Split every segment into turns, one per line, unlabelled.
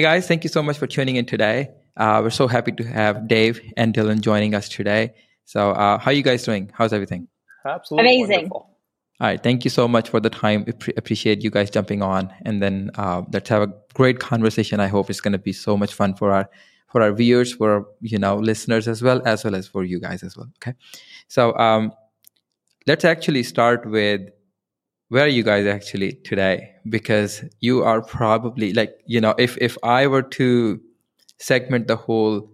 Hey guys, thank you so much for tuning in today. Uh, we're so happy to have Dave and Delynn joining us today. So, uh, how are you guys doing? How's everything?
Absolutely
Amazing.
wonderful.
All right, thank you so much for the time. Appre- Appreciate you guys jumping on, and then uh, let's have a great conversation. I hope it's going to be so much fun for our for our viewers, for our, you know listeners as well, as well as for you guys as well. Okay, so um, let's actually start with where are you guys actually today? Because you are probably like you know if if I were to segment the whole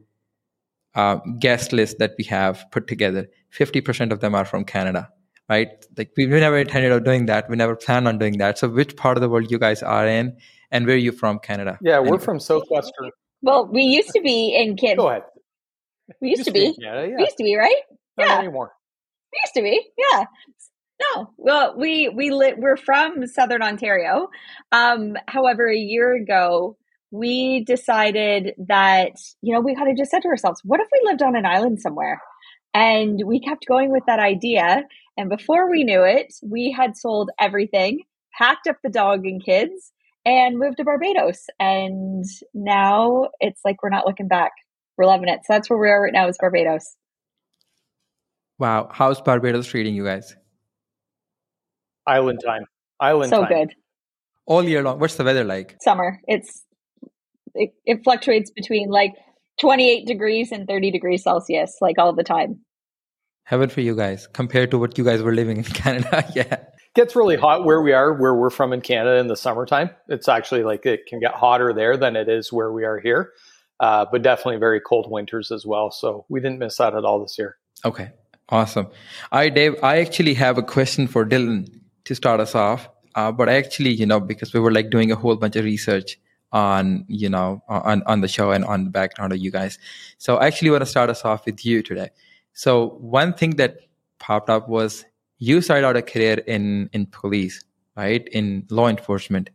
uh, guest list that we have put together, fifty percent of them are from Canada right? Like we never intended on doing that. We never planned on doing that. So which part of the world you guys are in and where are you from, Canada?
Yeah, we're
Anyway.
from Southwestern.
Well, we used to be in Kid.
Go ahead.
We used to be.
in Canada,
We
yeah.
used to be, right?
Not
yeah.
anymore.
We used to be. Yeah. No. Well, we we li- we're from Southern Ontario. Um, however, a year ago, we decided that you know we kind of just said to ourselves, "What if we lived on an island somewhere?" And we kept going with that idea. And before we knew it, we had sold everything, packed up the dog and kids, and moved to Barbados. And now it's like we're not looking back. We're loving it. So that's where we are right now is Barbados.
Wow. How's Barbados treating you guys?
Island time. Island time
so
time.
good.
All year long. What's the weather like?
Summer. It's it, it fluctuates between like 28 degrees and 30 degrees Celsius like all the time.
Heaven for you guys compared to what you guys were living in Canada. yeah.
Gets really hot where we are, where we're from in Canada in the summertime. It's actually like it can get hotter there than it is where we are here. Uh, but definitely very cold winters as well. So we didn't miss out at all this year.
Okay. Awesome. All right, Dave. I actually have a question for Delynn to start us off. Uh, but actually, you know, because we were like doing a whole bunch of research on, you know, on, on the show and on the background of you guys. So I actually want to start us off with you today. So one thing that popped up was you started out a career in, in police, right? In law enforcement.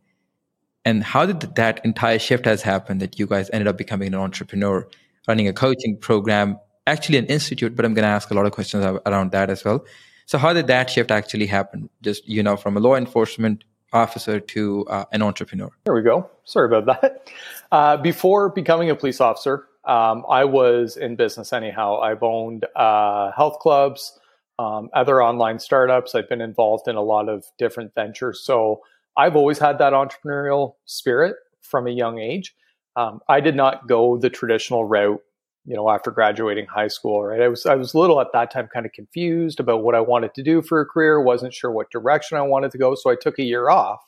And how did that entire shift has happened that you guys ended up becoming an entrepreneur, running a coaching program, actually an institute, but I'm going to ask a lot of questions around that as well. So how did that shift actually happen? Just, you know, from a law enforcement officer to uh, an entrepreneur.
There we go. Sorry about that. Uh, before becoming a police officer, um, I was in business anyhow. I've owned uh, health clubs, um, other online startups. I've been involved in a lot of different ventures. So I've always had that entrepreneurial spirit from a young age. Um, I did not go the traditional route, you know, after graduating high school. Right, I was I was little at that time, kind of confused about what I wanted to do for a career. wasn't sure what direction I wanted to go, so I took a year off.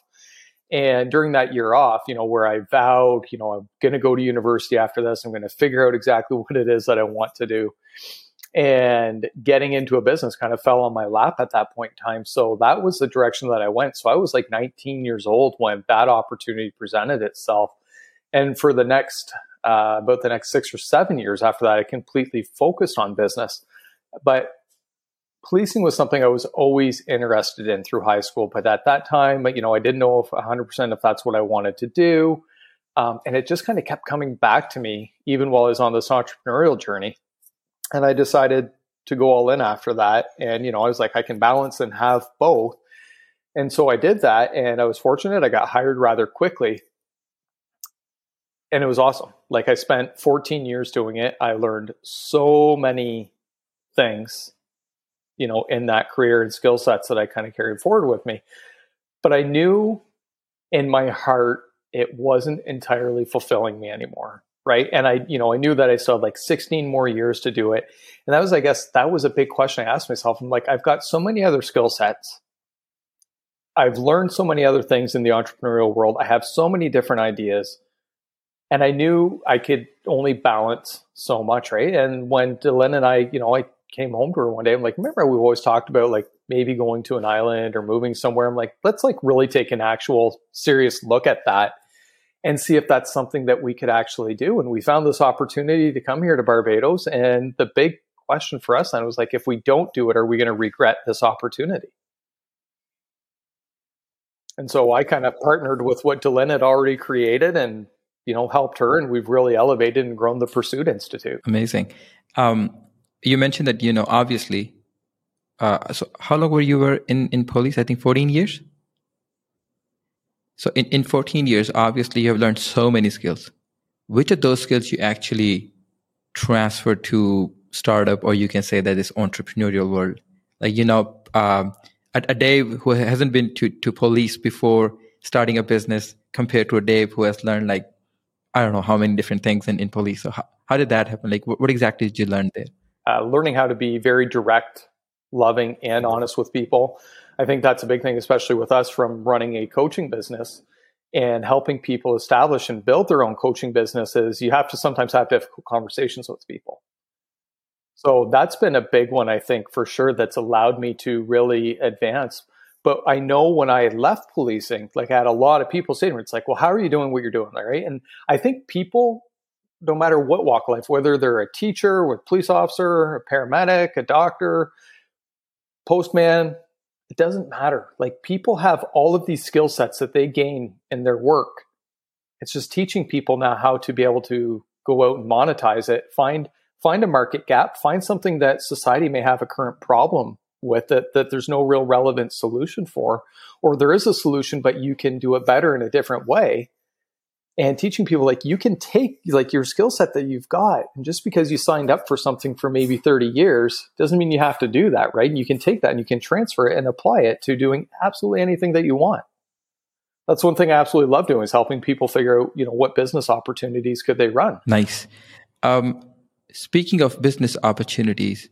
And during that year off, you know, where I vowed, you know, I'm going to go to university after this. I'm going to figure out exactly what it is that I want to do. And getting into a business kind of fell on my lap at that point in time. So that was the direction that I went. So I was like 19 years old when that opportunity presented itself. And for the next, uh, about the next six or seven years after that, I completely focused on business. But policing was something I was always interested in through high school. But at that time, you know, I didn't know if 100% if that's what I wanted to do. Um, and it just kind of kept coming back to me, even while I was on this entrepreneurial journey. And I decided to go all in after that. And, you know, I was like, I can balance and have both. And so I did that. And I was fortunate. I got hired rather quickly. And it was awesome. Like I spent 14 years doing it. I learned so many things you know, in that career and skill sets that I kind of carried forward with me. But I knew in my heart it wasn't entirely fulfilling me anymore. Right. And I, you know, I knew that I still had like 16 more years to do it. And that was, I guess, that was a big question I asked myself. I'm like, I've got so many other skill sets. I've learned so many other things in the entrepreneurial world. I have so many different ideas. And I knew I could only balance so much, right? And when Delynn and I, you know, I came home to her one day. I'm like, remember we've always talked about like maybe going to an island or moving somewhere. I'm like, let's like really take an actual serious look at that and see if that's something that we could actually do. And we found this opportunity to come here to Barbados. And the big question for us then was like, if we don't do it, are we going to regret this opportunity? And so I kind of partnered with what Delynn had already created and, you know, helped her. And we've really elevated and grown the Pursuit Institute.
Amazing. Um, you mentioned that you know obviously uh, so how long were you were in in police i think 14 years so in, in 14 years obviously you have learned so many skills which of those skills you actually transfer to startup, or you can say that this entrepreneurial world? Like, you know, um, a, a Dave who hasn't been to, to police before starting a business compared to a Dave who has learned like, I don't know how many different things in, in police. So how, how did that happen? Like, what, what exactly did you learn there?
Uh, learning how to be very direct, loving, and honest with people. I think that's a big thing, especially with us from running a coaching business and helping people establish and build their own coaching businesses. You have to sometimes have difficult conversations with people. So that's been a big one, I think, for sure, that's allowed me to really advance. But I know when I left policing, like I had a lot of people saying, it's like, well, how are you doing what you're doing? Right. And I think people, no matter what walk of life, whether they're a teacher, a police officer, a paramedic, a doctor, postman, it doesn't matter. Like people have all of these skill sets that they gain in their work. It's just teaching people now how to be able to go out and monetize it, find find a market gap, find something that society may have a current problem with that that there's no real relevant solution for, or there is a solution, but you can do it better in a different way. And teaching people like you can take like your skill set that you've got, and just because you signed up for something for maybe 30 years doesn't mean you have to do that, right? And you can take that and you can transfer it and apply it to doing absolutely anything that you want. That's one thing I absolutely love doing is helping people figure out, you know, what business opportunities could they run.
Nice. Um, speaking of business opportunities,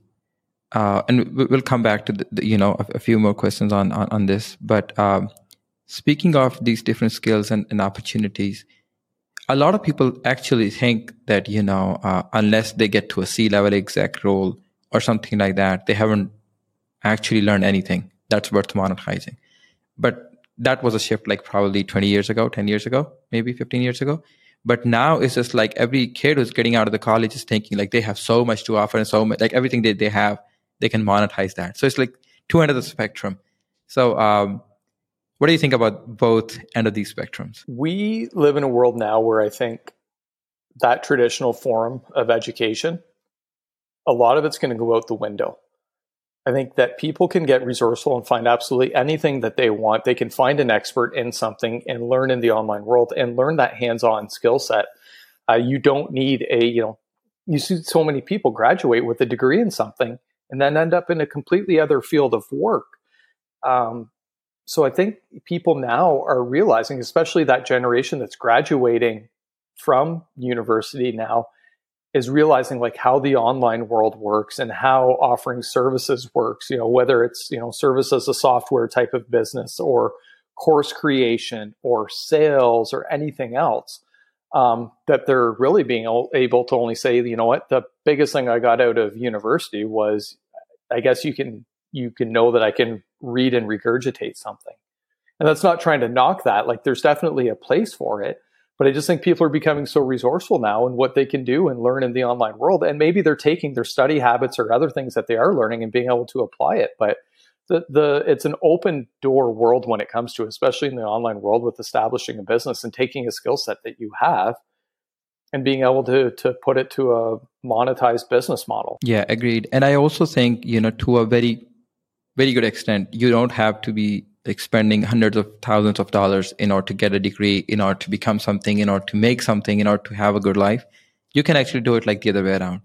uh, and we'll come back to the, the, you know a, a, few more questions on on, on this. But um, speaking of these different skills and, and, opportunities, a lot of people actually think that you know uh, unless they get to a C level exec role or something like that, they haven't actually learned anything that's worth monetizing. But that was a shift like probably 20 years ago, 10 years ago, maybe 15 years ago. But now it's just like every kid who's getting out of the college is thinking like they have so much to offer and so much, like everything that they have, they can monetize that. So it's like two end of the spectrum. So, um, what do you think about both end of these spectrums?
We live in a world now where I think that traditional form of education, a lot of it's going to go out the window. I think that people can get resourceful and find absolutely anything that they want. They can find an expert in something and learn in the online world and learn that hands-on skill set. Uh, you don't need a, you know, you see so many people graduate with a degree in something and then end up in a completely other field of work. Um, so I think people now are realizing, especially that generation that's graduating from university now, is realizing like how the online world works and how offering services works you know whether it's you know service as a software type of business or course creation or sales or anything else um, that they're really being able to only say you know what the biggest thing i got out of university was i guess you can you can know that i can read and regurgitate something and that's not trying to knock that like there's definitely a place for it but I just think people are becoming so resourceful now in what they can do and learn in the online world. And maybe they're taking their study habits or other things that they are learning and being able to apply it. But the, the it's an open door world when it comes to, especially in the online world, with establishing a business and taking a skill set that you have and being able to to put it to a monetized business model.
Yeah, agreed. And I also think, you know, to a very very good extent, you don't have to be like spending hundreds of thousands of dollars in order to get a degree, in order to become something, in order to make something, in order to have a good life. You can actually do it like the other way around.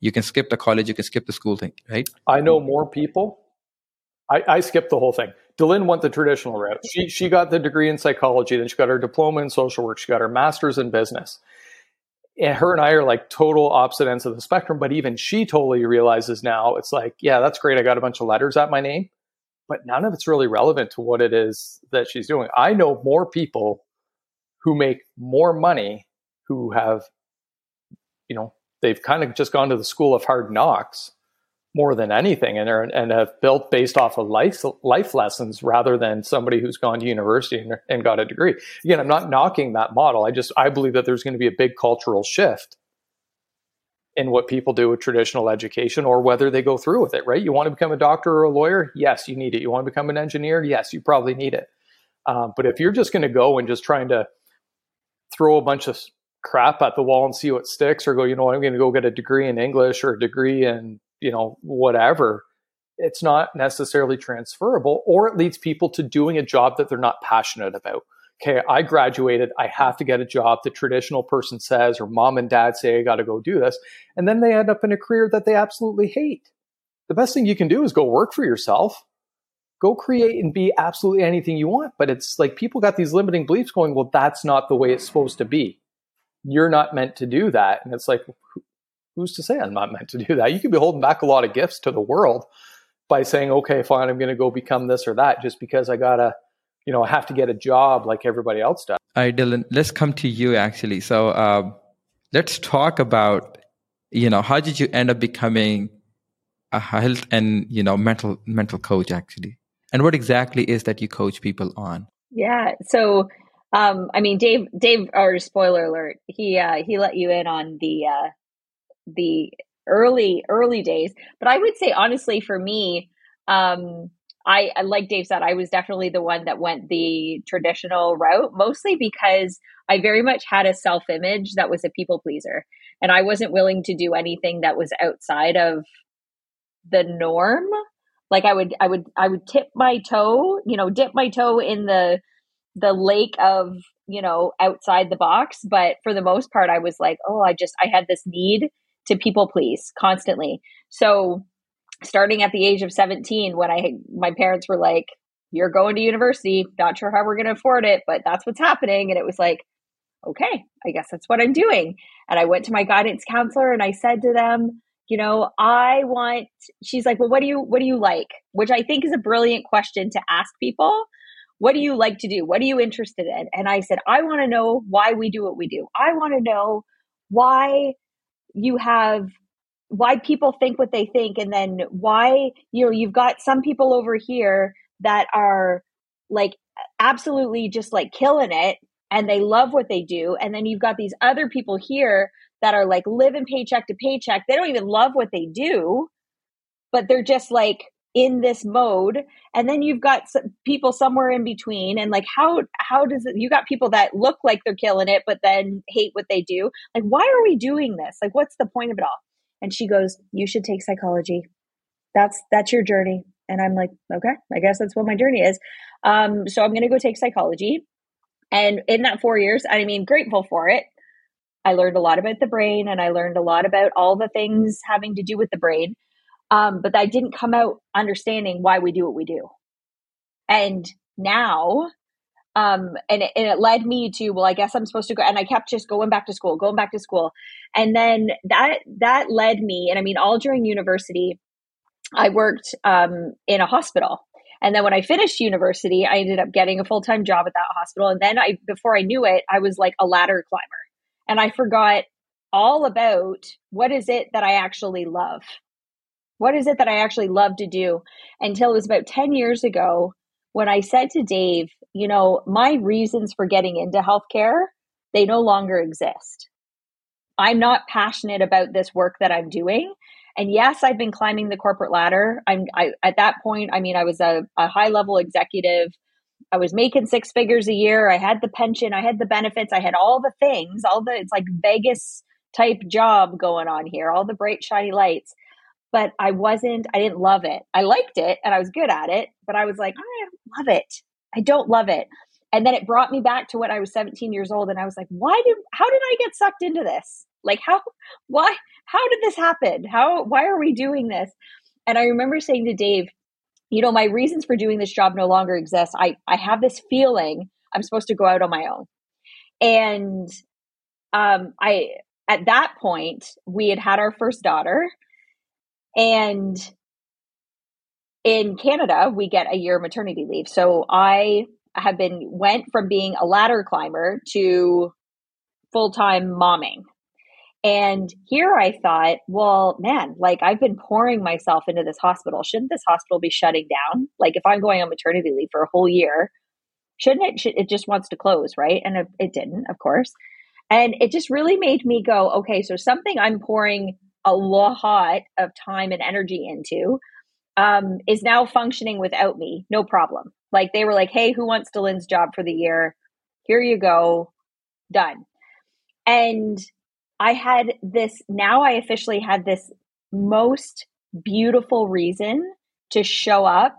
You can skip the college, you can skip the school thing, right?
I know more people. I, I skipped the whole thing. Delynn went the traditional route. She she got the degree in psychology, then she got her diploma in social work, she got her master's in business. And her and I are like total opposite ends of the spectrum, but even she totally realizes now it's like, yeah, that's great. I got a bunch of letters at my name but none of it's really relevant to what it is that she's doing. I know more people who make more money who have, you know, they've kind of just gone to the school of hard knocks more than anything and are, and have built based off of life life lessons rather than somebody who's gone to university and, and got a degree. Again, I'm not knocking that model. I just I believe that there's going to be a big cultural shift in what people do with traditional education or whether they go through with it, right? You want to become a doctor or a lawyer? Yes, you need it. You want to become an engineer? Yes, you probably need it. Um, but if you're just going to go and just trying to throw a bunch of crap at the wall and see what sticks, or go, you know, what, I'm going to go get a degree in English or a degree in, you know, whatever, it's not necessarily transferable, or it leads people to doing a job that they're not passionate about. okay, I graduated, I have to get a job. The traditional person says, or mom and dad say, I got to go do this. And then they end up in a career that they absolutely hate. The best thing you can do is go work for yourself, go create and be absolutely anything you want. But it's like people got these limiting beliefs going, well, that's not the way it's supposed to be. You're not meant to do that. And it's like, who's to say I'm not meant to do that? You could be holding back a lot of gifts to the world by saying, okay, fine, I'm going to go become this or that just because I got to you know, have to get a job like everybody else does.
All right, Delynn, let's come to you actually. So um, let's talk about, you know, how did you end up becoming a health and, you know, mental mental coach actually? And what exactly is that you coach people on?
Yeah. So um, I mean, Dave, Dave, or spoiler alert, he uh, he let you in on the uh, the early early days. But I would say honestly, for me, um, I like Dave said, I was definitely the one that went the traditional route, mostly because I very much had a self image that was a people pleaser. And I wasn't willing to do anything that was outside of the norm. Like I would I would I would tip my toe, you know, dip my toe in the the lake of, you know, outside the box. But for the most part, I was like, oh, I just I had this need to people please constantly. So starting at the age of 17 when I my parents were like, You're going to university, not sure how we're gonna afford it, but that's what's happening. And it was like, okay, I guess that's what I'm doing. And I went to my guidance counselor and I said to them, you know, I want she's like, Well, what do you what do you like? Which I think is a brilliant question to ask people. What do you like to do? What are you interested in? And I said, I want to know why we do what we do. I want to know why you have why people think what they think and then why you know you've got some people over here that are like absolutely just like killing it and they love what they do and then you've got these other people here that are like living paycheck to paycheck. They don't even love what they do but they're just like in this mode and then you've got people somewhere in between and like how how does it you got people that look like they're killing it but then hate what they do like why are we doing this like what's the point of it all and she goes, "You should take psychology. That's that's your journey." And I'm like, "Okay, I guess that's what my journey is." Um, so I'm going to go take psychology. And in that four years, I mean, grateful for it. I learned a lot about the brain, and I learned a lot about all the things having to do with the brain. Um, but I didn't come out understanding why we do what we do. And now um, and it, and it led me to well i guess i'm supposed to go and i kept just going back to school going back to school. And then that that led me and i mean all during university i worked um, in a hospital. And then when i finished university i ended up getting a full-time job at that hospital. And then i before i knew it i was like a ladder climber. And i forgot all about what is it that i actually love what is it that i actually love to do until it was about 10 years ago when I said to Dave, you know, my reasons for getting into healthcare, they no longer exist. I'm not passionate about this work that I'm doing. And yes, I've been climbing the corporate ladder. I'm I, at that point, I mean, I was a, a high level executive. I was making six figures a year. I had the pension, I had the benefits, I had all the things, all the it's like Vegas type job going on here, all the bright shiny lights but I wasn't, I didn't love it. I liked it and I was good at it, but I was like, I don't love it. I don't love it. And then it brought me back to when I was 17 years old and I was like, why did, how did I get sucked into this? Like, how, why, how did this happen? How, why are we doing this? And I remember saying to Dave, you know, my reasons for doing this job no longer exist. I, I have this feeling I'm supposed to go out on my own. And um, I, at that point, we had had our first daughter and in Canada, we get a year maternity leave. So I have been went from being a ladder climber to full time momming. And here I thought, well, man, like I've been pouring myself into this hospital. Shouldn't this hospital be shutting down? Like if I'm going on maternity leave for a whole year, shouldn't it? Should, it just wants to close, right? And it, it didn't, of course. And it just really made me go, okay, so something I'm pouring a lot of time and energy into um, is now functioning without me, no problem. Like they were like, hey, who wants Delynn's job for the year? Here you go, done. And I had this, now I officially had this most beautiful reason to show up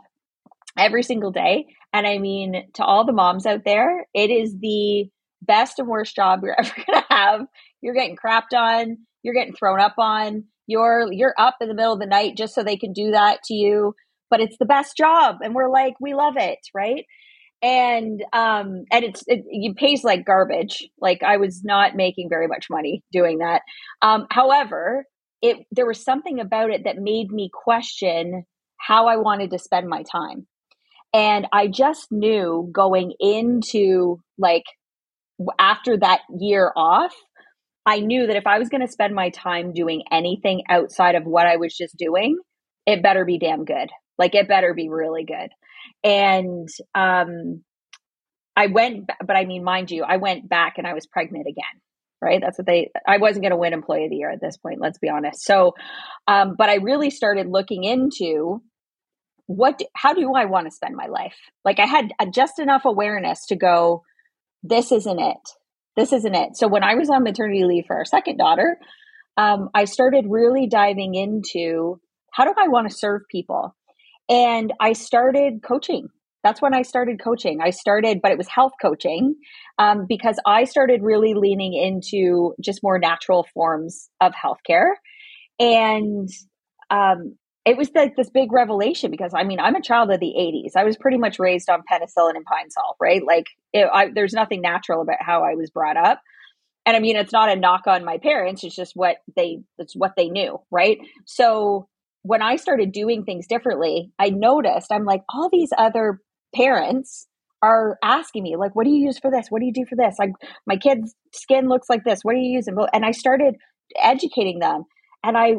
every single day. And I mean, to all the moms out there, it is the best and worst job you're ever going to have. You're getting crapped on, you're getting thrown up on, you're you're up in the middle of the night just so they can do that to you, but it's the best job and we're like we love it, right? And um and it's it, it pays like garbage. Like I was not making very much money doing that. Um however, it there was something about it that made me question how I wanted to spend my time. And I just knew going into like after that year off, I knew that if I was going to spend my time doing anything outside of what I was just doing, it better be damn good. Like it better be really good. And um I went but I mean mind you, I went back and I was pregnant again. Right? That's what they I wasn't going to win employee of the year at this point, let's be honest. So um but I really started looking into what do, how do I want to spend my life? Like I had just enough awareness to go this isn't it. This isn't it. So when I was on maternity leave for our second daughter, um, I started really diving into how do I want to serve people? And I started coaching. That's when I started coaching. I started, but it was health coaching um, because I started really leaning into just more natural forms of healthcare. And um, it was like this big revelation because I mean I'm a child of the 80s. I was pretty much raised on penicillin and Pine-Sol, right? Like it, I, there's nothing natural about how I was brought up. And I mean it's not a knock on my parents, it's just what they it's what they knew, right? So when I started doing things differently, I noticed I'm like all these other parents are asking me like what do you use for this? What do you do for this? Like my kid's skin looks like this. What are you using? And I started educating them and I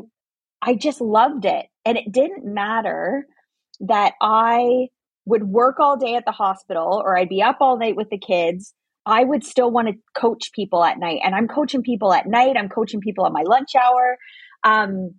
I just loved it. And it didn't matter that I would work all day at the hospital or I'd be up all night with the kids. I would still want to coach people at night. And I'm coaching people at night. I'm coaching people at my lunch hour. Um,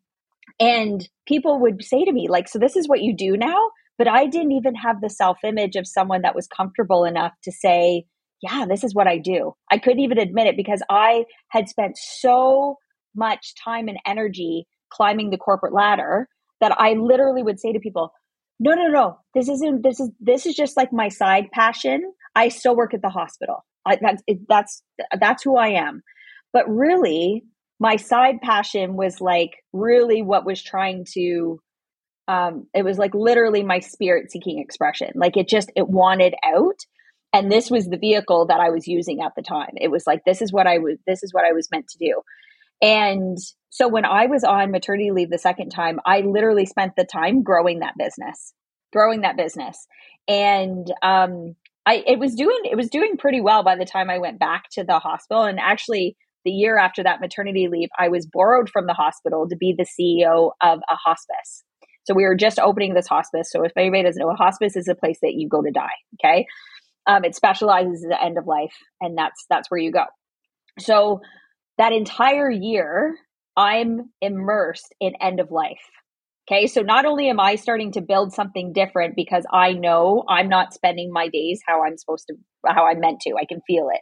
and people would say to me, like, so this is what you do now? But I didn't even have the self image of someone that was comfortable enough to say, yeah, this is what I do. I couldn't even admit it because I had spent so much time and energy climbing the corporate ladder that I literally would say to people, no, no, no, this isn't, this is, this is just like my side passion. I still work at the hospital. I, that's, that's, that's who I am. But really, my side passion was like really what was trying to, um, it was like literally my spirit seeking expression. Like it just, it wanted out. And this was the vehicle that I was using at the time. It was like, this is what I was, this is what I was meant to do. And so when I was on maternity leave the second time, I literally spent the time growing that business, growing that business. And um, I it was doing it was doing pretty well by the time I went back to the hospital. And actually, the year after that maternity leave, I was borrowed from the hospital to be the CEO of a hospice. So we were just opening this hospice. So if anybody doesn't know, a hospice is a place that you go to die. Okay, um, it specializes in the end of life, and that's that's where you go. So that entire year, I'm immersed in end of life. Okay, so not only am I starting to build something different because I know I'm not spending my days how I'm supposed to, how I'm meant to, I can feel it.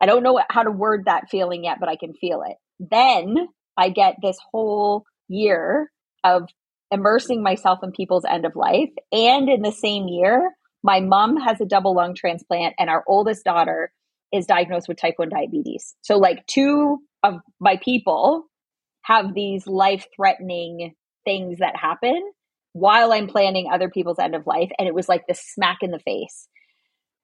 I don't know how to word that feeling yet, but I can feel it. Then I get this whole year of immersing myself in people's end of life. And in the same year, my mom has a double lung transplant, and our oldest daughter is diagnosed with type 1 diabetes. So, like, two of my people have these life threatening things that happen while I'm planning other people's end of life. And it was like the smack in the face.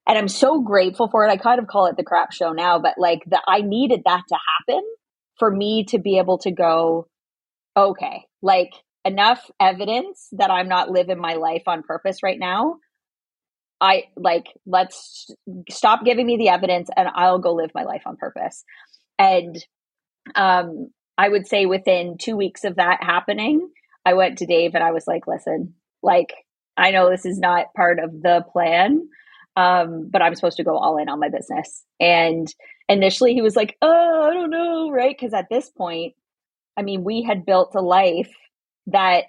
And I'm so grateful for it. I kind of call it the crap show now, but like that I needed that to happen for me to be able to go, okay, like enough evidence that I'm not living my life on purpose right now I like, let's stop giving me the evidence and I'll go live my life on purpose. And um, I would say within two weeks of that happening, I went to Dave and I was like, listen, like, I know this is not part of the plan, um, but I'm supposed to go all in on my business. And initially he was like, oh, I don't know, right? Because at this point, I mean, we had built a life that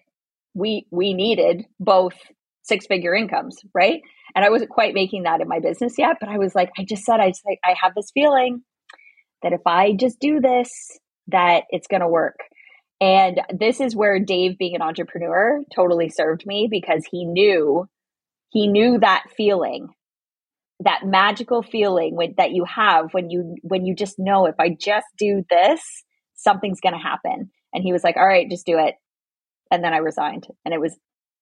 we we needed both six figure incomes, right? And I wasn't quite making that in my business yet, but I was like, I just said, I just like, I have this feeling that if I just do this, that it's going to work. And this is where Dave, being an entrepreneur, totally served me because he knew he knew that feeling that magical feeling when, that you have when you when you just know if i just do this something's going to happen. And he was like all right just do it. And then i resigned. And it was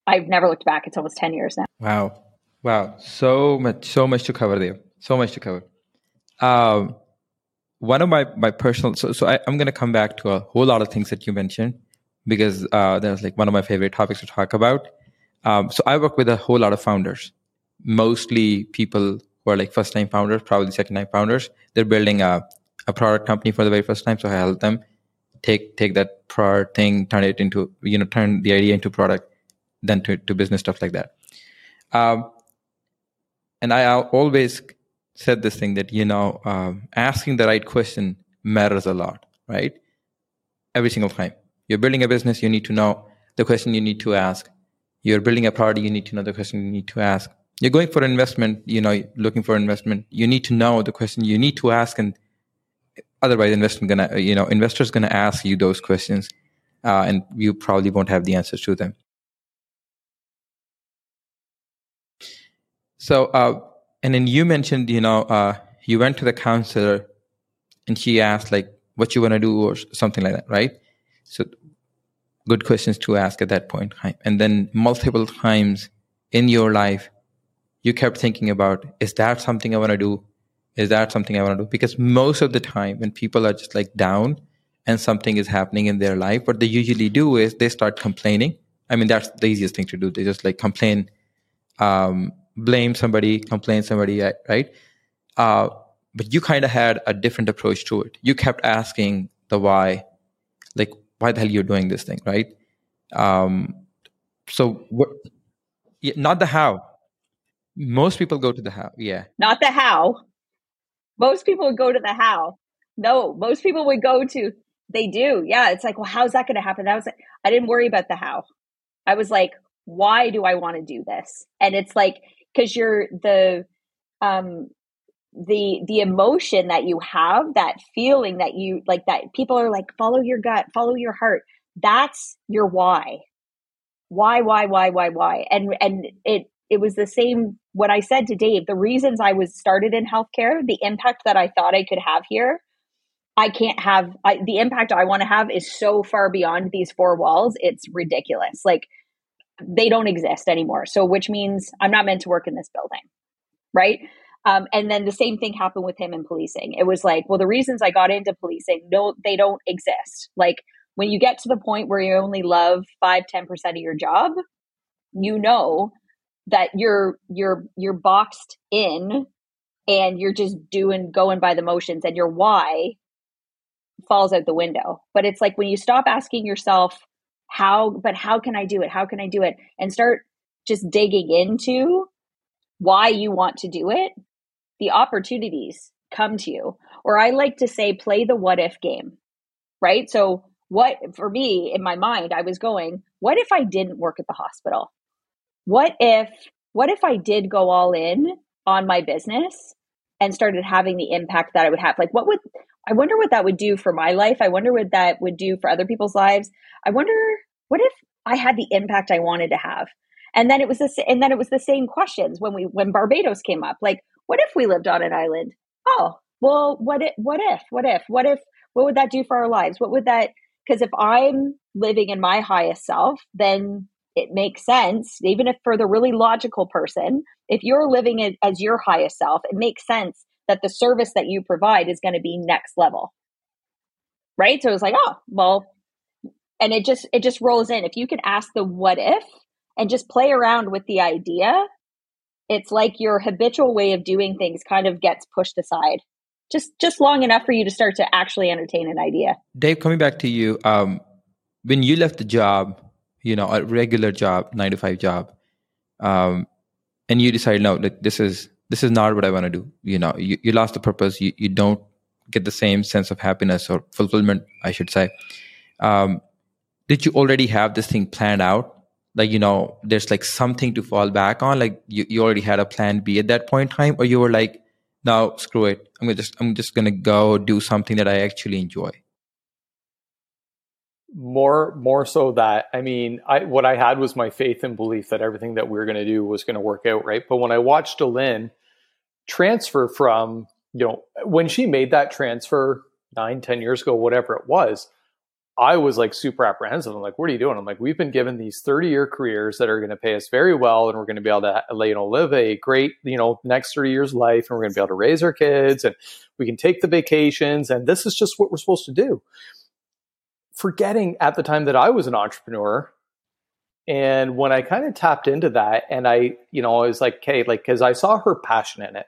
i've never looked back. It's almost 10 years now.
Wow. Wow. So much so much to cover there. So much to cover. Um one of my my personal so so I, am going to come back to a whole lot of things that you mentioned because uh, that's like one of my favorite topics to talk about. Um, so I work with a whole lot of founders, mostly people who are like first time founders, probably second time founders. They're building a, a product company for the very first time. So I help them take take that product thing, turn it into you know turn the idea into product, then to, to business stuff like that. Um, and I always said this thing that you know um, asking the right question matters a lot right? Every single time. You're building a business you need to know the question you need to ask. You're building a product you need to know the question you need to ask. You're going for investment you know looking for investment. You need to know the question you need to ask and otherwise investment gonna you know investors gonna ask you those questions uh, and you probably won't have the answers to them. So uh, and then you mentioned you know uh, you went to the counselor and she asked like what you want to do or something like that right? So good questions to ask at that point. and then multiple times in your life you kept thinking about is that something i want to do? Is that something i want to do? Because most of the time when people are just like down and something is happening in their life what they usually do is they start complaining. I mean that's the easiest thing to do. They just like complain um, blame somebody, complain somebody, right? Uh, but you kind of had a different approach to it. You kept asking the why, like why the hell you're doing this thing, right? Um, so what, not the how. Most people go to the how. Yeah.
Not the how. Most people would go to the how. No, most people would go to. They do. Yeah. It's like, well, how's that going to happen? That was. I didn't worry about the how. I was like, why do I want to do this? And it's like because you're the um the the emotion that you have that feeling that you like that people are like follow your gut follow your heart. That's your why. Why why why why why? And and it it was the same what i said to dave the reasons i was started in healthcare the impact that i thought i could have here i can't have I, the impact i want to have is so far beyond these four walls it's ridiculous. Like they don't exist anymore. So, which means I'm not meant to work in this building. Right. Um, and then the same thing happened with him in policing. It was like, well, the reasons I got into policing, no, they don't exist. Like when you get to the point where you only love five, 10% of your job, you know that you're, you're, you're boxed in and you're just doing, going by the motions and your why falls out the window. But it's like when you stop asking yourself, how but how can i do it? How can i do it? And start just digging into why you want to do it. The opportunities come to you. Or i like to say play the what if game right? So what for me in my mind i was going what if i didn't work at the hospital? What if what if i did go all in on my business and started having the impact that i would have like what would I wonder what that would do for my life. I wonder what that would do for other people's lives. I wonder what if I had the impact I wanted to have. And then it was this, and then it was the same questions when we when Barbados came up. Like, what if we lived on an island? Oh, well, what if? What if? What if? What if? What would that do for our lives? What would that? Because if I'm living in my highest self, then it makes sense. Even if for the really logical person, if you're living as your highest self, it makes sense that the service that you provide is going to be next level. Right. So it's like, oh, well, and it just, it just rolls in. If you can ask the what if and just play around with the idea, it's like your habitual way of doing things kind of gets pushed aside just just long enough for you to start to actually entertain an idea
dave coming back to you um, when you left the job you know a regular job nine to five job um, and you decide no like this is this is not what I want to do. You know, you, you lost the purpose. You, you don't get the same sense of happiness or fulfillment, I should say. Um, did you already have this thing planned out? Like, you know, there's like something to fall back on. Like you, you already had a plan B at that point in time, or you were like, no, screw it. I'm gonna just I'm just gonna go do something that I actually enjoy.
More more so that i mean i what i had was my faith and belief that everything that we were going to do was going to work out right? But when i watched Delynn transfer from you know when she made that transfer nine ten years ago whatever it was i was like super apprehensive. I'm like what are you doing? I'm like we've been given these 30 year careers that are going to pay us very well and we're going to be able to uh, you know live a great you know next 30 years life and we're going to be able to raise our kids and we can take the vacations and this is just what we're supposed to do forgetting at the time that I was an entrepreneur. And when I kind of tapped into that and I, you know, I was like, okay, like, cause I saw her passion in it.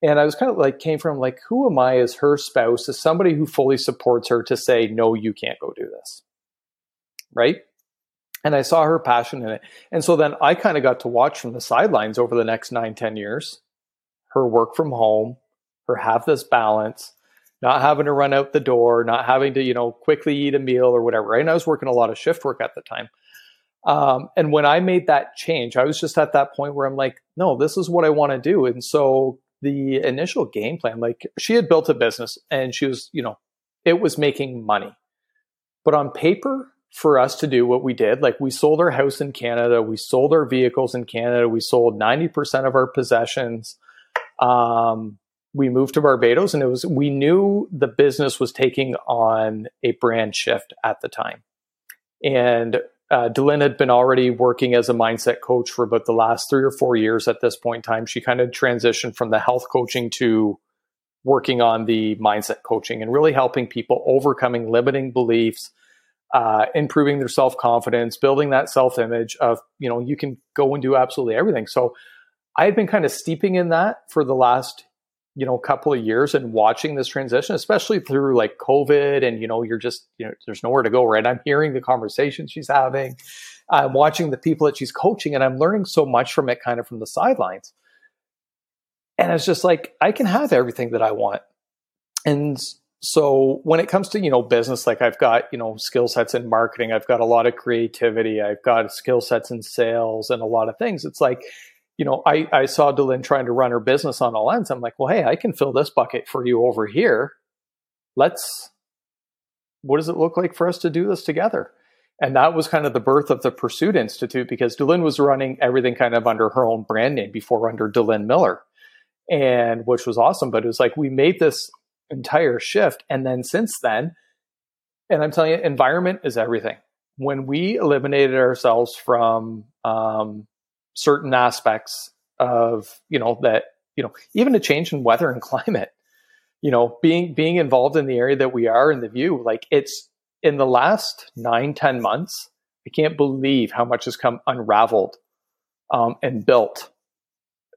And I was kind of like, came from like, who am I as her spouse, as somebody who fully supports her to say, no, you can't go do this. Right. And I saw her passion in it. And so then I kind of got to watch from the sidelines over the next nine, ten years, her work from home, her have this balance, not having to run out the door, not having to, you know, quickly eat a meal or whatever. And I was working a lot of shift work at the time. Um, and when I made that change, I was just at that point where I'm like, no, this is what I want to do. And so the initial game plan, like she had built a business and she was, you know, it was making money. But on paper, for us to do what we did, like we sold our house in Canada, we sold our vehicles in Canada, we sold 90% of our possessions. Um, we moved to Barbados and it was we knew the business was taking on a brand shift at the time. And uh, Delynn had been already working as a mindset coach for about the last three or four years at this point in time. She kind of transitioned from the health coaching to working on the mindset coaching and really helping people overcoming limiting beliefs, uh, improving their self confidence, building that self image of, you know, you can go and do absolutely everything. So I had been kind of steeping in that for the last you know a couple of years and watching this transition especially through like covid and you know you're just you know there's nowhere to go right? I'm hearing the conversations she's having. I'm watching the people that she's coaching and i'm learning so much from it kind of from the sidelines. And it's just like i can have everything that i want. And so when it comes to you know business like i've got you know skill sets in marketing i've got a lot of creativity i've got skill sets in sales and a lot of things. It's like you know, I, I saw Delynn trying to run her business on a lens. I'm like, well, hey, I can fill this bucket for you over here. Let's, what does it look like for us to do this together? And that was kind of the birth of the Pursuit Institute because Delynn was running everything kind of under her own brand name before under Delynn Miller, and which was awesome. But it was like we made this entire shift. And then since then, and I'm telling you, environment is everything. When we eliminated ourselves from um, certain aspects of you know that you know even a change in weather and climate you know being being involved in the area that we are in the view like it's in the last nine ten months i can't believe how much has come unraveled um, and built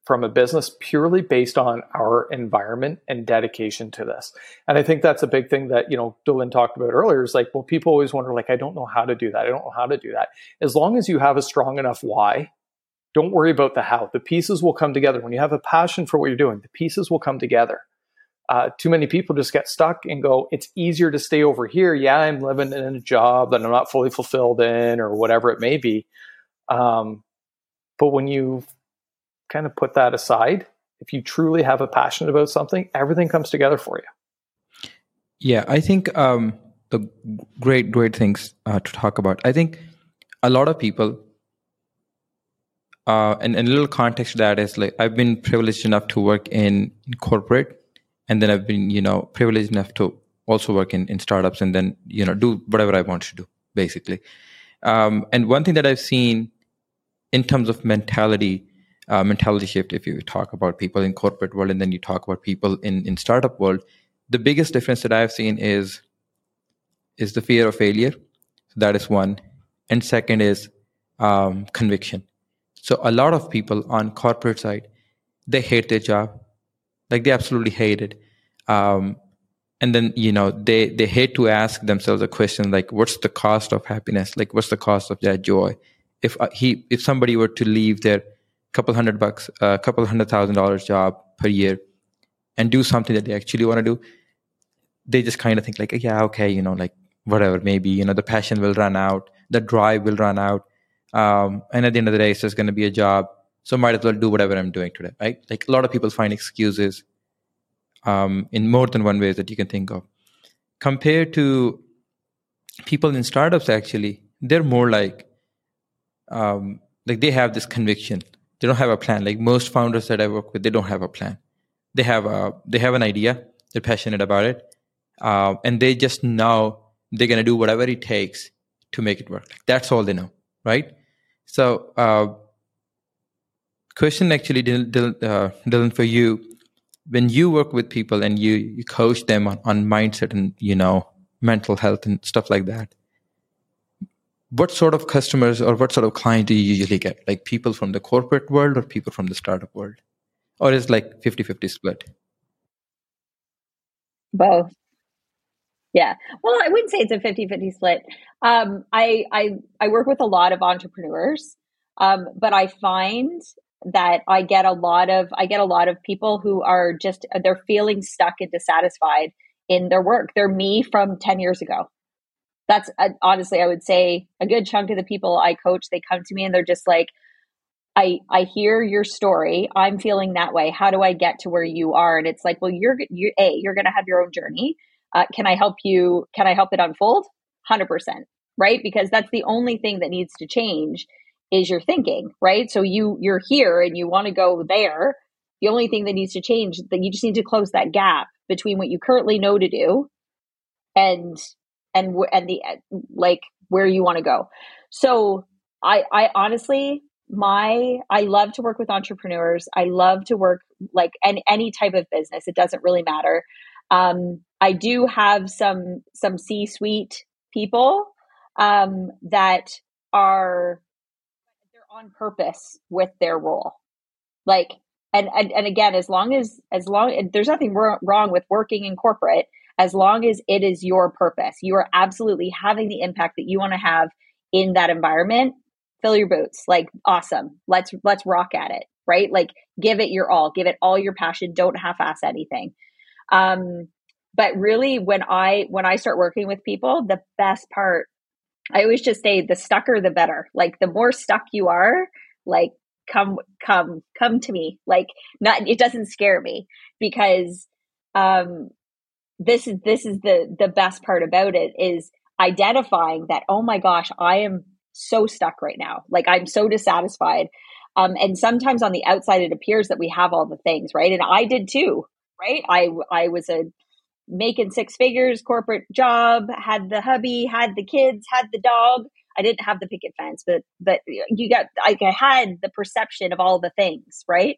from a business purely based on our environment and dedication to this. And I think that's a big thing that, you know, Delynn talked about earlier is like, well, people always wonder, like, I don't know how to do that. I don't know how to do that. As long as you have a strong enough why don't worry about the how. The pieces will come together. When you have a passion for what you're doing, the pieces will come together. Uh, too many people just get stuck and go, it's easier to stay over here. Yeah, I'm living in a job that I'm not fully fulfilled in or whatever it may be. Um, but when you kind of put that aside, if you truly have a passion about something, everything comes together for you.
Yeah, I think um, the great, great things uh, to talk about. I think a lot of people uh, and, and a little context to that is like I've been privileged enough to work in, in, corporate, and then I've been you know privileged enough to also work in, in startups, and then you know do whatever I want to do basically. Um, and one thing that I've seen in terms of mentality, uh, mentality shift, if you talk about people in corporate world and then you talk about people in in startup world, the biggest difference that I've seen is is the fear of failure. That is one, and second is um, conviction so a lot of people on corporate side, they hate their job, like they absolutely hate it. Um, and then you know they they hate to ask themselves a question like, what's the cost of happiness? Like, what's the cost of that joy? If uh, he if somebody were to leave their couple hundred bucks, a uh, couple hundred thousand dollars job per year, and do something that they actually want to do, they just kind of think like, yeah, okay, you know, like whatever, maybe you know the passion will run out, the drive will run out um, and at the end of the day, it's just going to be a job. So might as well do whatever I'm doing today, right? Like a lot of people find excuses um, in more than one way that you can think of. Compared to people in startups actually they're more like um, like they have this conviction. They don't have a plan. Like most founders that i work with they don't have a plan. They have a they have an idea. They're passionate about it. Uh, and they just know they're going to do whatever it takes to make it work. Like that's all they know right so uh, question actually Delynn, uh, for you. When you work with people and you, you coach them on, on mindset and you know mental health and stuff like that what sort of customers or what sort of client do you usually get? Like people from the corporate world or people from the startup world? Or is like 50-50 split?
Both. Yeah. Well i wouldn't say it's a 50-50 split um, I, I i work with a lot of entrepreneurs um, but i find that i get a lot of i get a lot of people who are just they're feeling stuck and dissatisfied in their work they're me from 10 years ago that's uh, honestly, I would say a good chunk of the people I coach, they come to me and they're just like, I, I hear your story. I'm feeling that way. How do I get to where you are? And it's like, well, you're, you, A, you're going to have your own journey. Uh, can I help you? Can I help it unfold? 100%. Right. Because that's the only thing that needs to change is your thinking. Right. So you, you're here and you want to go there. The only thing that needs to change that you just need to close that gap between what you currently know to do and and and the like where you want to go. So I I honestly my I love to work with entrepreneurs. I love to work like any any type of business. It doesn't really matter. Um, I do have some some C suite people um, that are they're on purpose with their role. Like and, and and again, as long as as long there's nothing wrong with working in corporate as long as it is your purpose. You are absolutely having the impact that you want to have in that environment. Fill your boots. Like awesome. Let's let's rock at it, right? Like give it your all. Give it all your passion. Don't half-ass anything. Um but really when I when I start working with people, the best part I always just say the stucker the better. Like the more stuck you are, like come come come to me. Like not it doesn't scare me because um this is this is the the best part about it is identifying that oh my gosh i am so stuck right now like i'm so dissatisfied um, and sometimes on the outside it appears that we have all the things right and i did too right i i was a making six figures corporate job had the hubby had the kids had the dog i didn't have the picket fence but but you got like i had the perception of all the things right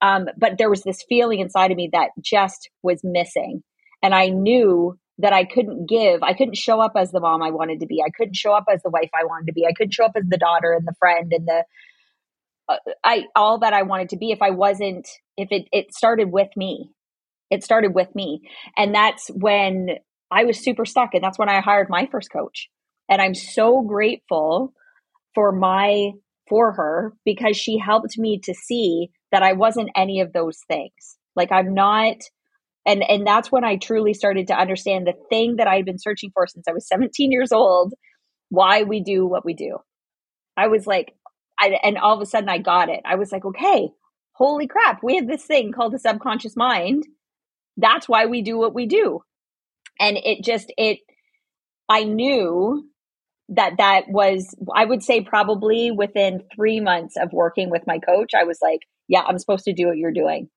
um, but there was this feeling inside of me that just was missing and I knew that I couldn't give, I couldn't show up as the mom I wanted to be. I couldn't show up as the wife I wanted to be. I couldn't show up as the daughter and the friend and the, uh, I, all that I wanted to be if I wasn't, if it, it started with me. It started with me. And that's when I was super stuck. And that's when I hired my first coach. And I'm so grateful for my, for her because she helped me to see that I wasn't any of those things. Like I'm not, and and that's when i truly started to understand the thing that i had been searching for since i was 17 years old why we do what we do i was like I, and all of a sudden i got it i was like okay holy crap we have this thing called the subconscious mind that's why we do what we do. And it just it i knew that that was i would say probably within three months of working with my coach i was like yeah i'm supposed to do what you're doing.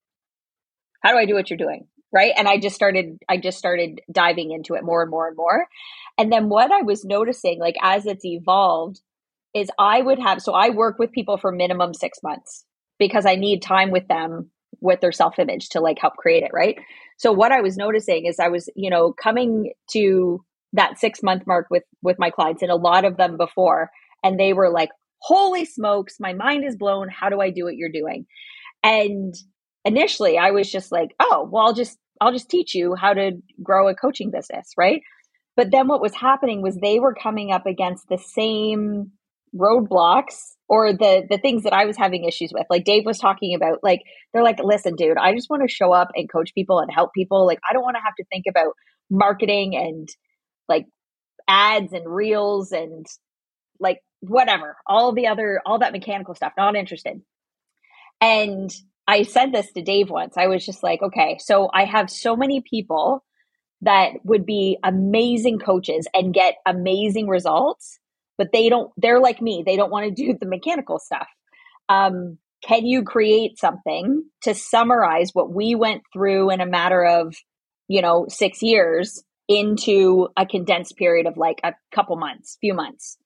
How do i do what you're doing? Right? And i just started i just started diving into it more and more and more. And then what i was noticing like as it's evolved is i would have so i work with people for minimum 6 months because i need time with them with their self image to like help create it right so what i was noticing is i was you know coming to that 6 month mark with with my clients and a lot of them before and they were like holy smokes my mind is blown how do i do what you're doing and initially I was just like, oh, well, I'll just I'll just teach you how to grow a coaching business, right? But then what was happening was they were coming up against the same roadblocks or the the things that I was having issues with. Like Dave was talking about like they're like, "Listen, dude, I just want to show up and coach people and help people. Like I don't want to have to think about marketing and like ads and reels and like whatever, all the other all that mechanical stuff. Not interested." And I said this to Dave once. I was just like, okay, so I have so many people that would be amazing coaches and get amazing results, but they don't, they're like me. They don't want to do the mechanical stuff. Um, can you create something to summarize what we went through in a matter of, you know, six years into a condensed period of like a couple months, few months?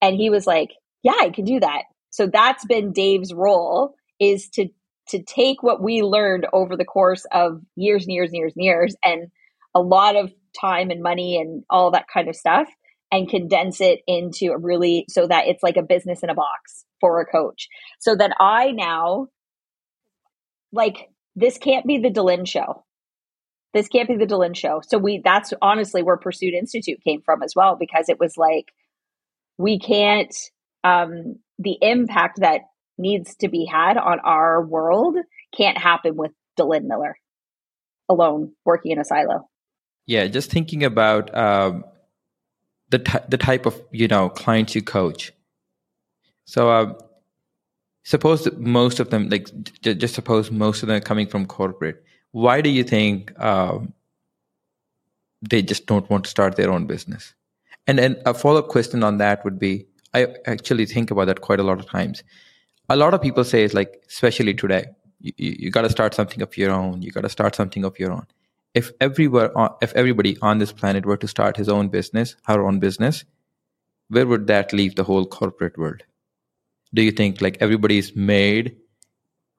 And he was like, yeah, I can do that. So that's been Dave's role is to to take what we learned over the course of years and years and years and years and a lot of time and money and all that kind of stuff and condense it into a really so that it's like a business in a box for a coach. So that I now like this can't be the Delynn show. This can't be the Delynn show. So we that's honestly where Pursuit Institute came from as well because it was like we can't um the impact that needs to be had on our world can't happen with Delynn Miller alone working in a silo.
Yeah, just thinking about um, the t- the type of you know clients you coach. So uh, suppose most of them, like j- just suppose most of them are coming from corporate. Why do you think um, they just don't want to start their own business? And then a follow up question on that would be: I actually think about that quite a lot of times. A lot of people say it's like, especially today, you, you, you got to start something of your own. You got to start something of your own if everywhere if everybody on this planet were to start his own business her own business where would that leave the whole corporate world? Do you think like everybody is made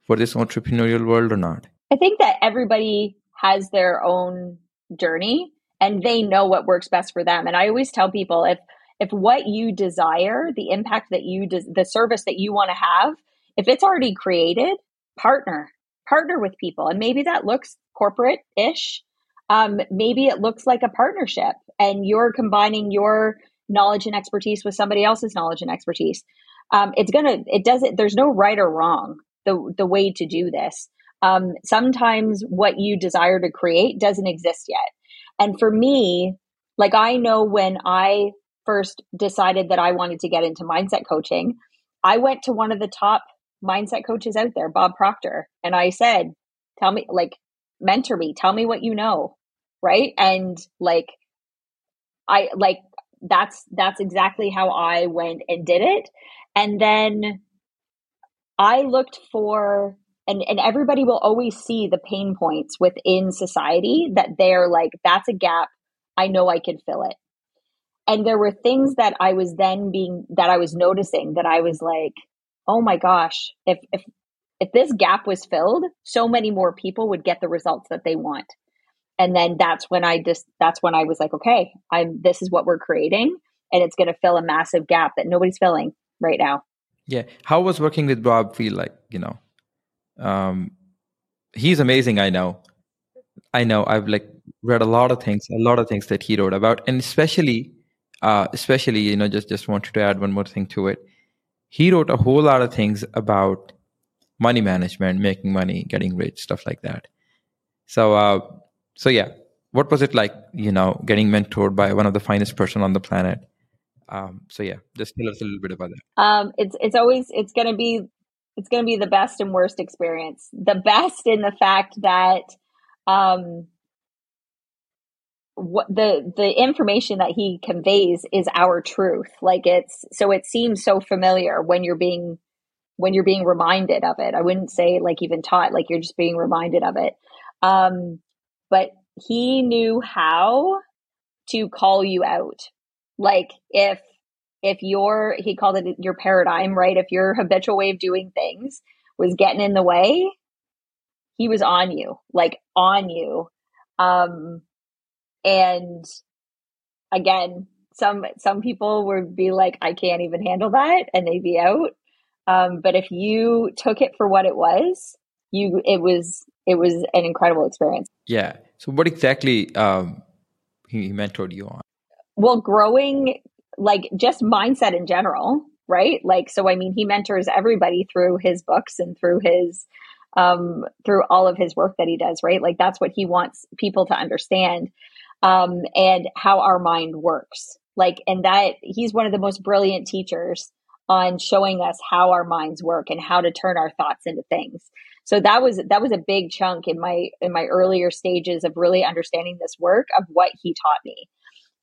for this entrepreneurial world or not?
I think that everybody has their own journey and they know what works best for them. And i always tell people if if what you desire the impact that you des- the service that you want to have if it's already created partner partner with people. And maybe that looks corporate ish um, maybe it looks like a partnership and you're combining your knowledge and expertise with somebody else's knowledge and expertise. Um, it's gonna, it doesn't, there's no right or wrong the, the way to do this. Um, sometimes what you desire to create doesn't exist yet. And for me, like I know when I first decided that I wanted to get into mindset coaching, I went to one of the top mindset coaches out there, Bob Proctor, and I said, tell me, like, mentor me, tell me what you know right? And like i like that's that's exactly how i went and did it. And then i looked for and and everybody will always see the pain points within society that they're like that's a gap. I know i can fill it. And there were things that i was then being that i was noticing that i was like oh my gosh if if if this gap was filled so many more people would get the results that they want. And then that's when i just that's when i was like okay i'm this is what we're creating and it's going to fill a massive gap that nobody's filling right now.
Yeah. How was working with bob feel like you know um he's amazing i know. I know. I've like read a lot of things a lot of things that he wrote about and especially uh especially you know just just wanted to add one more thing to it. He wrote a whole lot of things about money management making money getting rich stuff like that. So uh so yeah what was it like you know getting mentored by one of the finest person on the planet? Um, so yeah just tell us a little bit about that.
Um, it's it's always it's going to be it's going to be the best and worst experience. The best in the fact that um, what the the information that he conveys is our truth. Like it's so it seems so familiar when you're being when you're being reminded of it i wouldn't say like even taught like you're just being reminded of it um but he knew how to call you out. Like if if your he called it your paradigm, right? If your habitual way of doing things was getting in the way, he was on you, like on you. Um and again, some some people would be like, I can't even handle that, and they'd be out. Um, but if you took it for what it was, you it was it was an incredible experience.
Yeah. So what exactly um, he mentored you on?
Well, growing like just mindset in general, right? Like so I mean he mentors everybody through his books and through his um through all of his work that he does, right? Like that's what he wants people to understand um and how our mind works. Like and that he's one of the most brilliant teachers on showing us how our minds work and how to turn our thoughts into things. So that was that was a big chunk in my in my earlier stages of really understanding this work of what he taught me.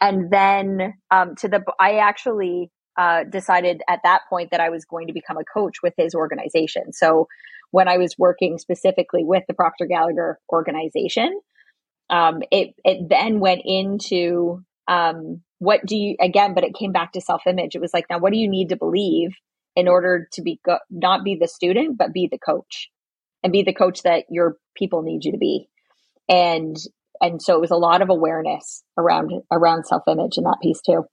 And then um, to the I actually uh, decided at that point that I was going to become a coach with his organization. So when I was working specifically with the Proctor Gallagher organization, um, it it then went into um, what do you again, but it came back to self image. It was like now what do you need to believe in order to be go- not be the student but be the coach and be the coach that your people need you to be. And and so it was a lot of awareness around around self image in that piece too.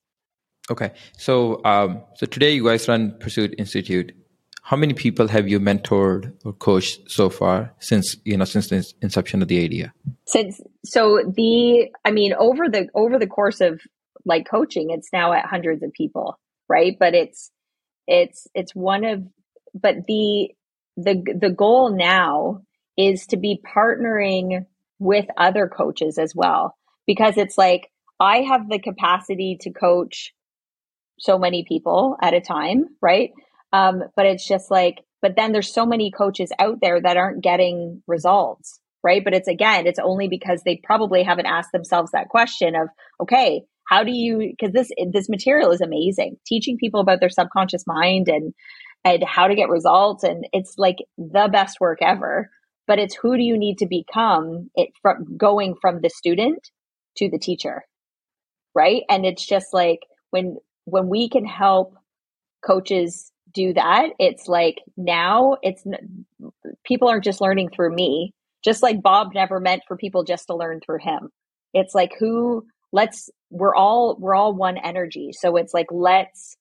Okay. So um so today you guys run pursuit institute. How many people have you mentored or coached so far since you know since the inception of the idea?
Since so the i mean over the over the course of like coaching it's now at hundreds of people right but it's it's it's one of but the the the goal now is to be partnering with other coaches as well because it's like I have the capacity to coach so many people at a time, right? Um, but it's just like, but then there's so many coaches out there that aren't getting results, right? But it's again, it's only because they probably haven't asked themselves that question of, okay, how do you because this this material is amazing. Teaching people about their subconscious mind and and how to get results and it's like the best work ever. But it's who do you need to become it from going from the student to the teacher right? And it's just like when when we can help coaches do that it's like now it's people aren't just learning through me just like bob never meant for people just to learn through him. It's like who let's we're all we're all one energy. So it's like let's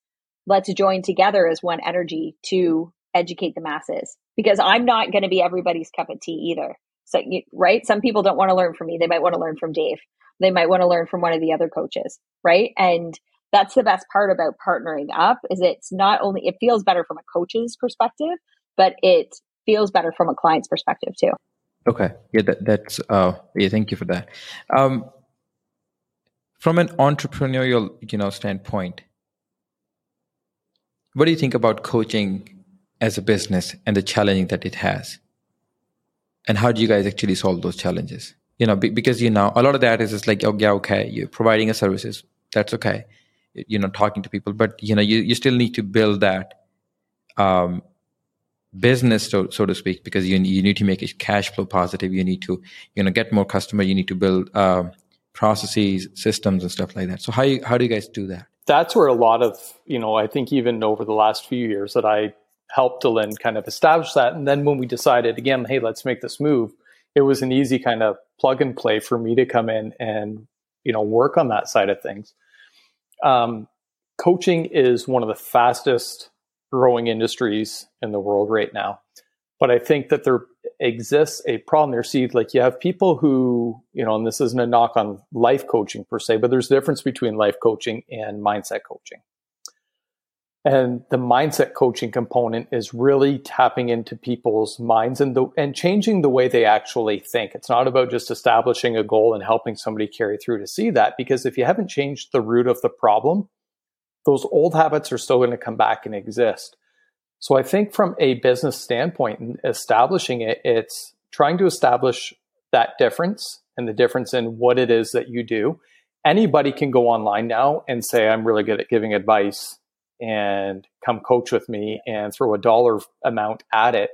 let's join together as one energy to educate the masses because i'm not going to be everybody's cup of tea either. So right? Some people don't want to learn from me. They might want to learn from dave. They might want to learn from one of the other coaches right? And that's the best part about partnering up is it's not only it feels better from a coach's perspective but it feels better from a client's perspective too.
Okay. Yeah that, that's uh yeah thank you for that. Um from an entrepreneurial you know standpoint what do you think about coaching as a business and the challenging that it has? And how do you guys actually solve those challenges? You know because you know a lot of that is just like yeah okay you're providing a services that's okay. You know talking to people but you know you, you still need to build that um, business so, so to speak because you, you need to make it cash flow positive. You need to you know get more customer. You need to build um, processes, systems, and stuff like that. So how you, how do you guys do that?
That's where a lot of you know I think even over the last few years that I helped Delynn kind of establish that, and then when we decided again, hey, let's make this move, it was an easy kind of plug and play for me to come in and you know work on that side of things. Um, coaching is one of the fastest growing industries in the world right now, but I think that there exists a problem there. See, like you have people who, you know, and this isn't a knock on life coaching per se, but there's a difference between life coaching and mindset coaching. And the mindset coaching component is really tapping into people's minds and the, and changing the way they actually think. It's not about just establishing a goal and helping somebody carry through to see that because if you haven't changed the root of the problem, those old habits are still going to come back and exist. So I think from a business standpoint and establishing it, it's trying to establish that difference and the difference in what it is that you do. Anybody can go online now and say, I'm really good at giving advice and come coach with me and throw a dollar amount at it.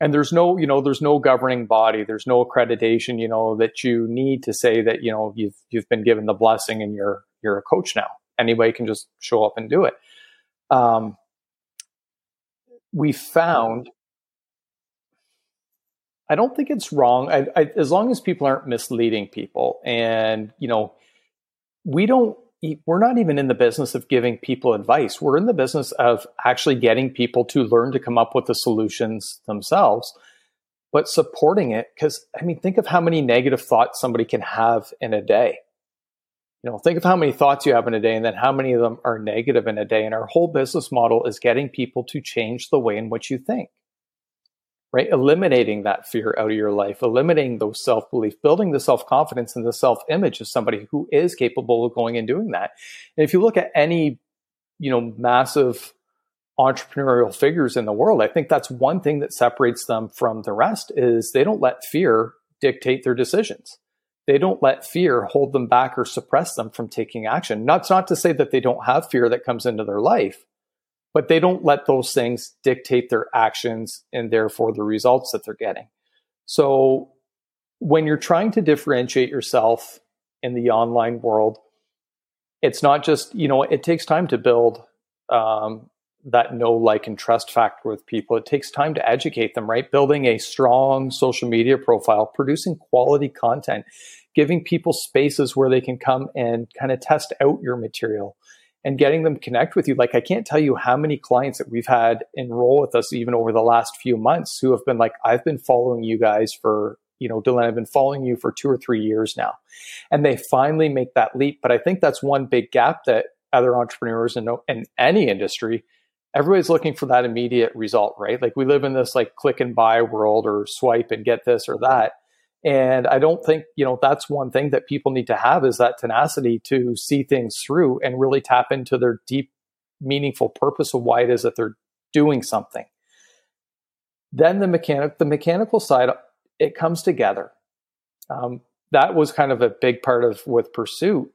And there's no, you know, there's no governing body, there's no accreditation, you know, that you need to say that, you know, you've you've been given the blessing and you're you're a coach now. Anybody can just show up and do it. Um, we found I don't think it's wrong I, I, as long as people aren't misleading people. And you know, we don't. We're not even in the business of giving people advice. We're in the business of actually getting people to learn to come up with the solutions themselves, but supporting it. Because I mean, think of how many negative thoughts somebody can have in a day you know think of how many thoughts you have in a day and then how many of them are negative in a day and our whole business model is getting people to change the way in which you think right eliminating that fear out of your life eliminating those self-belief building the self-confidence and the self-image of somebody who is capable of going and doing that and if you look at any you know massive entrepreneurial figures in the world. I think that's one thing that separates them from the rest is they don't let fear dictate their decisions. They don't let fear hold them back or suppress them from taking action. That's not to say that they don't have fear that comes into their life, but they don't let those things dictate their actions and therefore the results that they're getting. So when you're trying to differentiate yourself in the online world, it's not just, you know, it takes time to build um, that know, like, and trust factor with people. It takes time to educate them, right? Building a strong social media profile, producing quality content, giving people spaces where they can come and kind of test out your material and getting them connect with you. Like, I can't tell you how many clients that we've had enroll with us even over the last few months who have been like, I've been following you guys for you know, Delynn, I've been following you for two or three years now. And they finally make that leap. But I think that's one big gap that other entrepreneurs in, in any industry, everybody's looking for that immediate result, right? Like we live in this like click and buy world or swipe and get this or that. And I don't think, you know, that's one thing that people need to have is that tenacity to see things through and really tap into their deep, meaningful purpose of why it is that they're doing something. Then the mechanic, the mechanical side it comes together. Um, that was kind of a big part of with Pursuit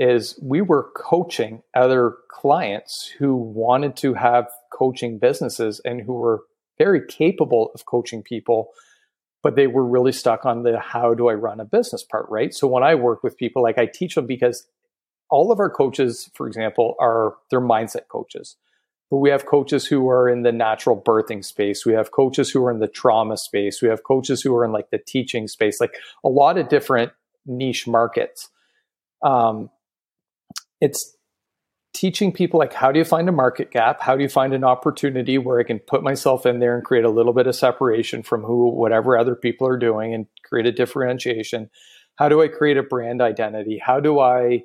is we were coaching other clients who wanted to have coaching businesses and who were very capable of coaching people but they were really stuck on the how do I run a business part, right? So when I work with people, like I teach them because all of our coaches, for example, are they're mindset coaches. But we have coaches who are in the natural birthing space. We have coaches who are in the trauma space. We have coaches who are in like the teaching space, like a lot of different niche markets. Um, it's teaching people like how do you find a market gap? How do you find an opportunity where I can put myself in there and create a little bit of separation from who, whatever other people are doing and create a differentiation? How do I create a brand identity? How do I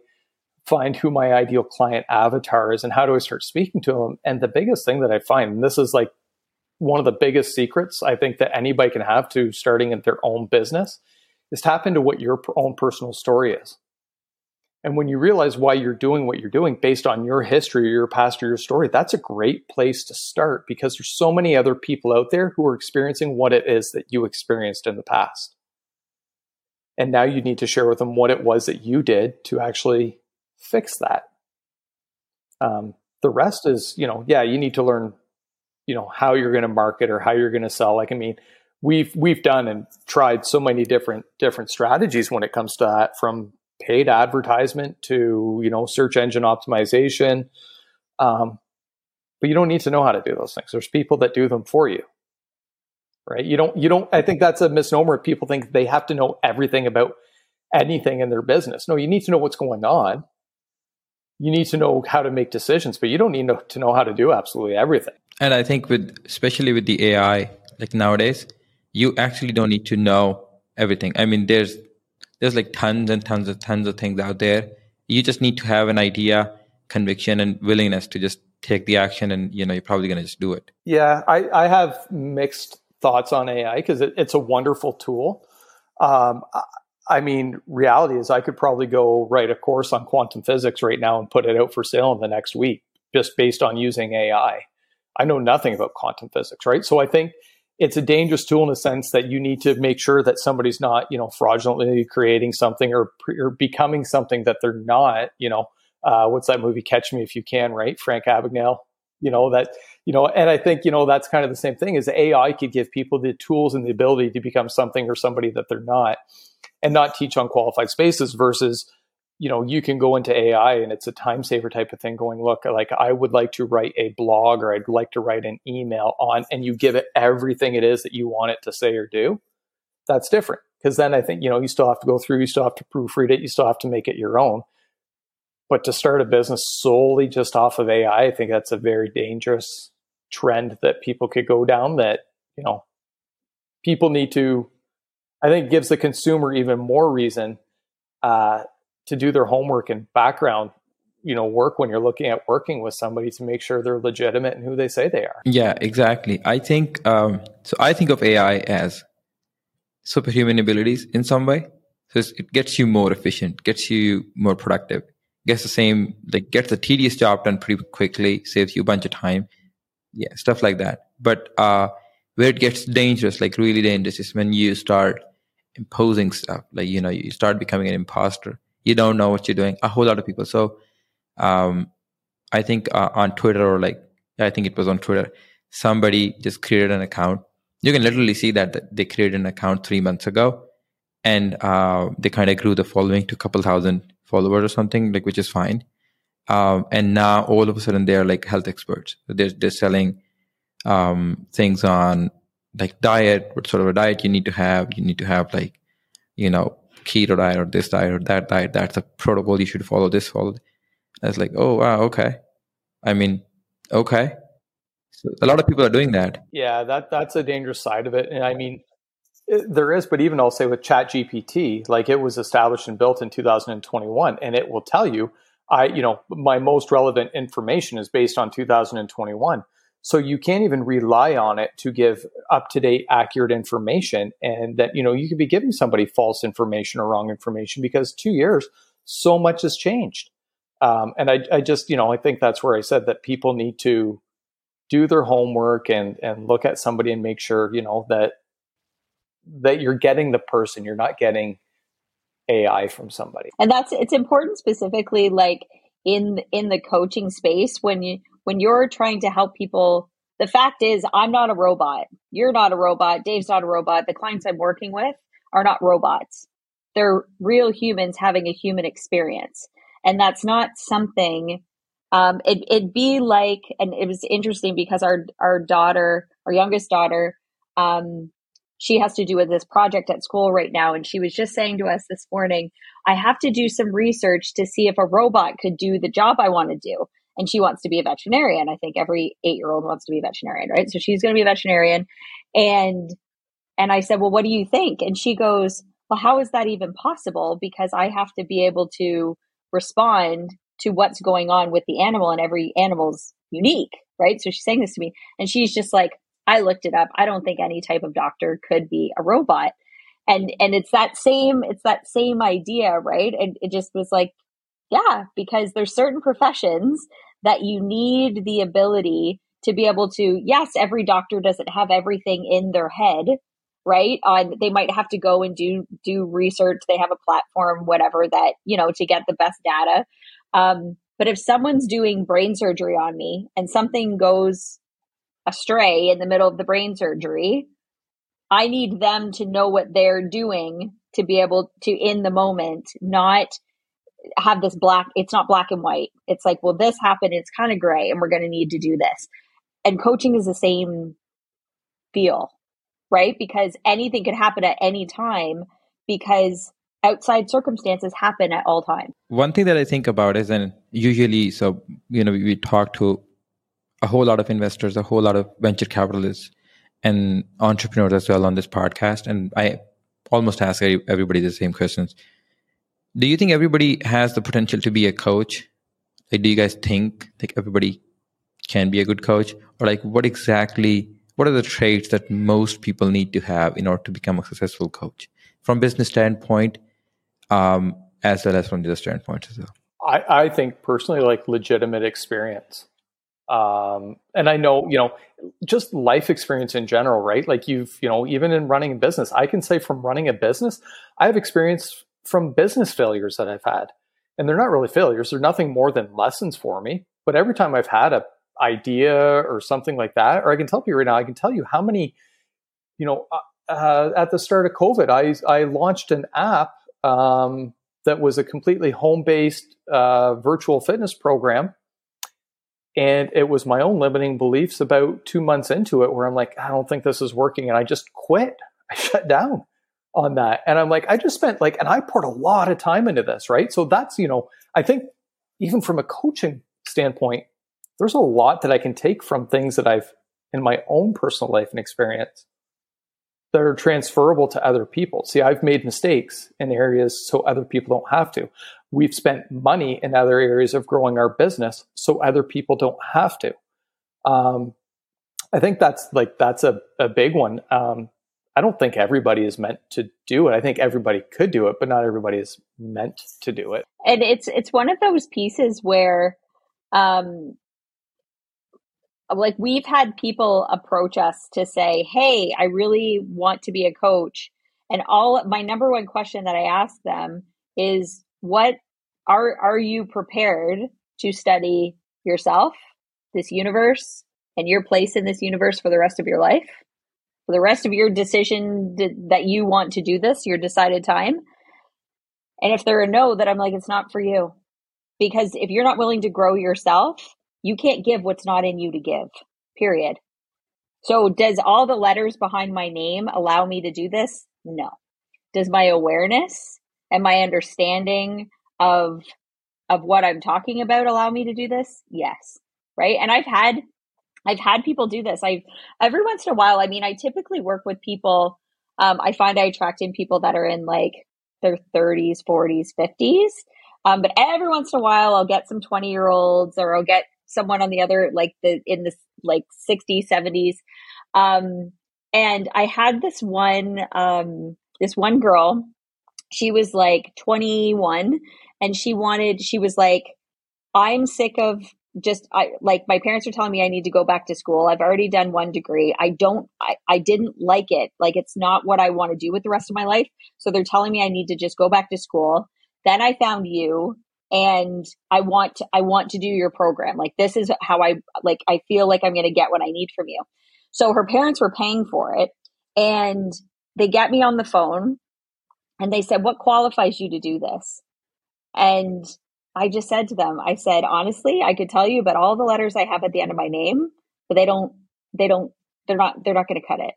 find who my ideal client avatar is and how do I start speaking to them? And the biggest thing that I find, and this is like one of the biggest secrets I think that anybody can have to starting in their own business, is tap into what your own personal story is. And when you realize why you're doing what you're doing based on your history or your past or your story, that's a great place to start because there's so many other people out there who are experiencing what it is that you experienced in the past. And now you need to share with them what it was that you did to actually fix that. Um, the rest is, you know, yeah, you need to learn, you know, how you're going to market or how you're going to sell. Like, I mean, we've we've done and tried so many different different strategies when it comes to that, from paid advertisement to you know search engine optimization. Um, but you don't need to know how to do those things. There's people that do them for you, right? You don't. You don't. I think that's a misnomer. People think they have to know everything about anything in their business. No, you need to know what's going on you need to know how to make decisions, but you don't need to know how to do absolutely everything.
And I think with especially with the AI, like nowadays, you actually don't need to know everything. I mean, there's there's like tons and tons and tons of things out there. You just need to have an idea, conviction, and willingness to just take the action, and you know you're probably going to just do it.
Yeah, I, I have mixed thoughts on AI because it, it's a wonderful tool. Um, I mean, reality is I could probably go write a course on quantum physics right now and put it out for sale in the next week just based on using AI. I know nothing about quantum physics, right? So I think it's a dangerous tool in the sense that you need to make sure that somebody's not, you know, fraudulently creating something or, or becoming something that they're not, you know, uh, what's that movie Catch Me If You Can, right? Frank Abagnale, you know, that, you know, and I think, you know, that's kind of the same thing is AI could give people the tools and the ability to become something or somebody that they're not and not teach unqualified spaces versus you know you can go into ai and it's a time saver type of thing going look like i would like to write a blog or i'd like to write an email on and you give it everything it is that you want it to say or do that's different. Because then i think you know you still have to go through you still have to proofread it you still have to make it your own. But to start a business solely just off of ai i think that's a very dangerous trend that people could go down that you know people need to I think gives the consumer even more reason uh, to do their homework and background you know work when you're looking at working with somebody to make sure they're legitimate and who they say they are.
Yeah exactly. I think um, so i think of ai as superhuman abilities in some way. So it gets you more efficient gets you more productive. Gets the same like gets the tedious job done pretty quickly saves you a bunch of time. Yeah stuff like that. But uh where it gets dangerous like really dangerous is when you start imposing stuff. Like you know you start becoming an imposter you don't know what you're doing a whole lot of people. So um i think uh, on twitter or like i think it was on twitter somebody just created an account. You can literally see that, that they created an account three months ago and uh, they kind of grew the following to a couple thousand followers or something like which is fine. Um, and now all of a sudden they're like health experts. They're, they're selling um, things on like diet what sort of a diet you need to have. You need to have like you know keto diet or this diet or that diet that's a protocol you should follow this follow. Was like oh wow okay. I mean okay. So a lot of people are doing that.
Yeah that that's a dangerous side of it. And i mean it, there is but even i'll say with ChatGPT like it was established and built in 2021 and it will tell you i you know my most relevant information is based on 2021 so you can't even rely on it to give up to date, accurate information. And that, you know, you could be giving somebody false information or wrong information because two years, so much has changed. Um, and I, I just, you know, I think that's where I said that people need to do their homework and, and look at somebody and make sure, you know, that, that you're getting the person, you're not getting AI from somebody.
And that's, it's important specifically like in, in the coaching space when you, when you're trying to help people, the fact is, I'm not a robot. You're not a robot. Dave's not a robot. The clients I'm working with are not robots. They're real humans having a human experience. And that's not something, um, it, it'd be like, and it was interesting because our, our daughter, our youngest daughter, um, she has to do with this project at school right now. And she was just saying to us this morning, I have to do some research to see if a robot could do the job I want to do and she wants to be a veterinarian. I think every eight year old wants to be a veterinarian, right? So she's going to be a veterinarian. And, and I said, well, what do you think? And she goes, well, how is that even possible? Because I have to be able to respond to what's going on with the animal and every animal's unique, right? So she's saying this to me and she's just like, I looked it up. I don't think any type of doctor could be a robot. And, and it's that same, it's that same idea, right? And it just was like, yeah, because there's certain professions that you need the ability to be able to, yes, every doctor doesn't have everything in their head, right? On they might have to go and do do research. They have a platform, whatever that you know to get the best data. Um, but if someone's doing brain surgery on me and something goes astray in the middle of the brain surgery, I need them to know what they're doing to be able to in the moment, not have this black, it's not black and white. It's like, well, this happened, it's kind of gray, and we're going to need to do this. And coaching is the same feel, right? Because anything could happen at any time because outside circumstances happen at all times.
One thing that I think about is, and usually, so, you know, we talk to a whole lot of investors, a whole lot of venture capitalists, and entrepreneurs as well on this podcast. And I almost ask everybody the same questions do you think everybody has the potential to be a coach? Like do you guys think like everybody can be a good coach? Or like what exactly what are the traits that most people need to have in order to become a successful coach? From business standpoint um, as well as from the other standpoint as well.
I, I think personally like legitimate experience. Um, and i know you know just life experience in general right? Like you've you know even in running a business i can say from running a business i have experience from business failures that I've had. And they're not really failures, they're nothing more than lessons for me. But every time I've had a idea or something like that, or I can tell you right now, I can tell you how many, you know, uh, uh at the start of COVID, I, I launched an app um, that was a completely home based uh, virtual fitness program. And it was my own limiting beliefs about two months into it where I'm like, I don't think this is working. And I just quit. I shut down on that. And I'm like, I just spent like, and I poured a lot of time into this, right? So that's, you know, I think even from a coaching standpoint, there's a lot that I can take from things that I've in my own personal life and experience that are transferable to other people. See, I've made mistakes in areas so other people don't have to. We've spent money in other areas of growing our business so other people don't have to. Um, I think that's like that's a, a big one. Um, I don't think everybody is meant to do it. I think everybody could do it, but not everybody is meant to do it.
And it's it's one of those pieces where um like we've had people approach us to say, "Hey, I really want to be a coach." And all my number one question that I ask them is, "What are are you prepared to study yourself, this universe, and your place in this universe for the rest of your life?" For the rest of your decision that you want to do this, your decided time. And if they're a no, that I'm like, it's not for you. Because if you're not willing to grow yourself, you can't give what's not in you to give, period. So, does all the letters behind my name allow me to do this? No. Does my awareness and my understanding of of what I'm talking about allow me to do this? Yes. Right? And I've had I've had people do this. I've every once in a while, I mean, I typically work with people um, I find I attract in people that are in like their 30s, 40s, 50s. Um, but every once in a while, I'll get some 20 year olds or I'll get someone on the other like the in the like 60s 70s um and i had this one um this one girl she was like 21 and she wanted she was like i'm sick of just i like my parents are telling me i need to go back to school i've already done one degree i don't i, I didn't like it like it's not what i want to do with the rest of my life so they're telling me i need to just go back to school then i found you and I want to I want to do your program. Like this is how I like I feel like I'm going to get what I need from you. So her parents were paying for it and they get me on the phone and they said, "What qualifies you to do this?" And I just said to them, I said, "Honestly, I could tell you about all the letters I have at the end of my name, but they don't they don't they're not they're not going to cut it."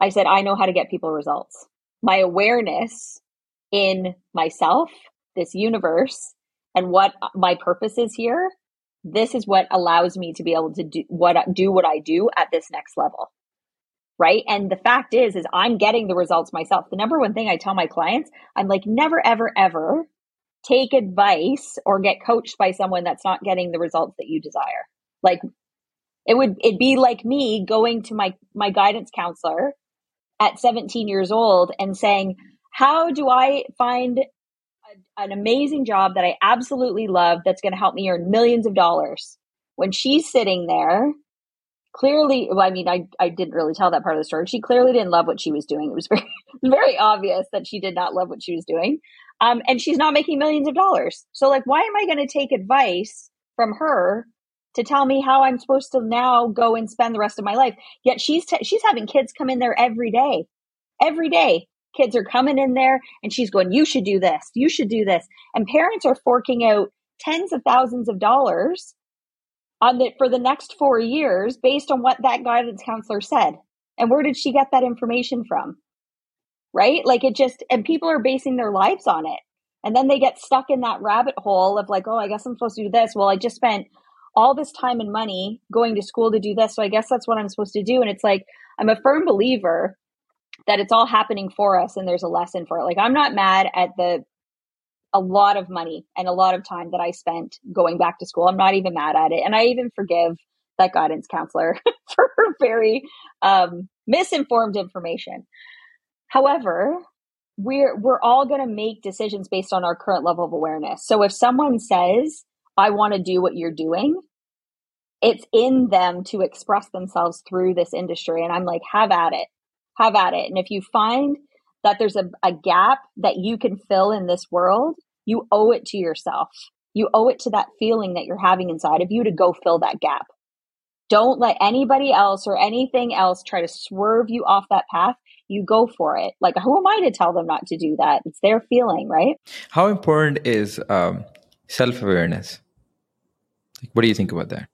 I said, "I know how to get people results. My awareness in myself this universe and what my purpose is here, this is what allows me to be able to do what do what I do at this next level. Right? And the fact is is I'm getting the results myself. The number one thing I tell my clients, I'm like never ever ever take advice or get coached by someone that's not getting the results that you desire. Like it would it'd be like me going to my my guidance counselor at 17 years old and saying, "How do I find an amazing job that I absolutely love that's going to help me earn millions of dollars. When she's sitting there, clearly, well, I mean, I, I didn't really tell that part of the story. She clearly didn't love what she was doing. It was very, very obvious that she did not love what she was doing. Um, and she's not making millions of dollars. So, like, why am I going to take advice from her to tell me how I'm supposed to now go and spend the rest of my life? Yet she's t- she's having kids come in there every day, every day kids are coming in there and she's going, you should do this. You should do this. And parents are forking out tens of thousands of dollars on the, for the next four years based on what that guidance counselor said. And where did she get that information from? Right? Like it just, and people are basing their lives on it. And then they get stuck in that rabbit hole of like, oh, I guess I'm supposed to do this. Well, I just spent all this time and money going to school to do this. So I guess that's what I'm supposed to do. And it's like, I'm a firm believer that it's all happening for us and there's a lesson for it. Like I'm not mad at the a lot of money and a lot of time that I spent going back to school. I'm not even mad at it. And I even forgive that guidance counselor for very um, misinformed information. However, we're we're all going to make decisions based on our current level of awareness. So if someone says, "I want to do what you're doing," it's in them to express themselves through this industry and I'm like, "Have at it have at it. And if you find that there's a, a gap that you can fill in this world, you owe it to yourself. You owe it to that feeling that you're having inside of you to go fill that gap. Don't let anybody else or anything else try to swerve you off that path. You go for it. Like, who am I to tell them not to do that? It's their feeling, right?
How important is um, self awareness? Like, what do you think about that?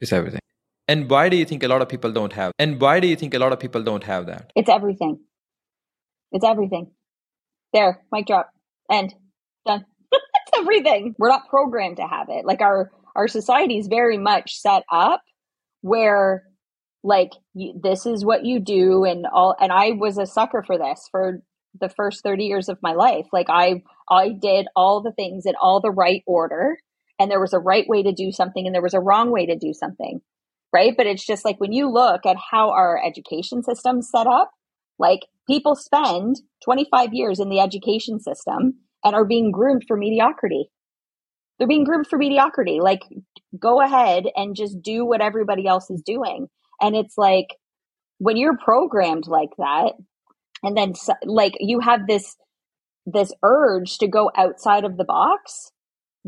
It's everything. And why do you think a lot of people don't have? And why do you think a lot of people don't have that?
It's everything. It's everything. There, mic drop. End. Done. it's everything. We're not programmed to have it. Like our our society is very much set up where like this is what you do and all and I was a sucker for this for the first 30 years of my life. Like I I did all the things in all the right order and there was a right way to do something and there was a wrong way to do something right? But it's just like when you look at how our education system's set up, like people spend 25 years in the education system and are being groomed for mediocrity. they're being groomed for mediocrity. Like, go ahead and just do what everybody else is doing. And it's like when you're programmed like that, and then like you have this this urge to go outside of the box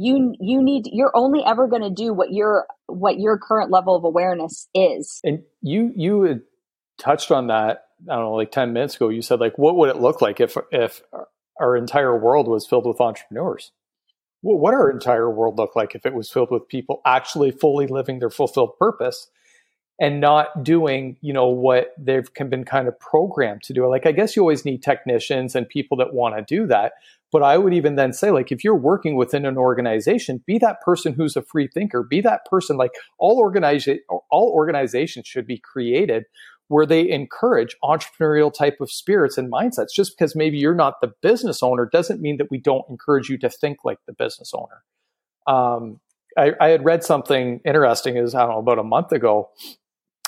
you you need you're only ever going to do what your what your current level of awareness is.
And you you touched on that i don't know like 10 minutes ago. You said like what would it look like if if our entire world was filled with entrepreneurs? What our entire world look like if it was filled with people actually fully living their fulfilled purpose and not doing you know what they've been kind of programmed to do. Like i guess you always need technicians and people that want to do that but i would even then say like if you're working within an organization be that person who's a free thinker be that person like all organization all organizations should be created where they encourage entrepreneurial type of spirits and mindsets. Just because maybe you're not the business owner doesn't mean that we don't encourage you to think like the business owner. Um, I, I, had read something interesting is I don't know about a month ago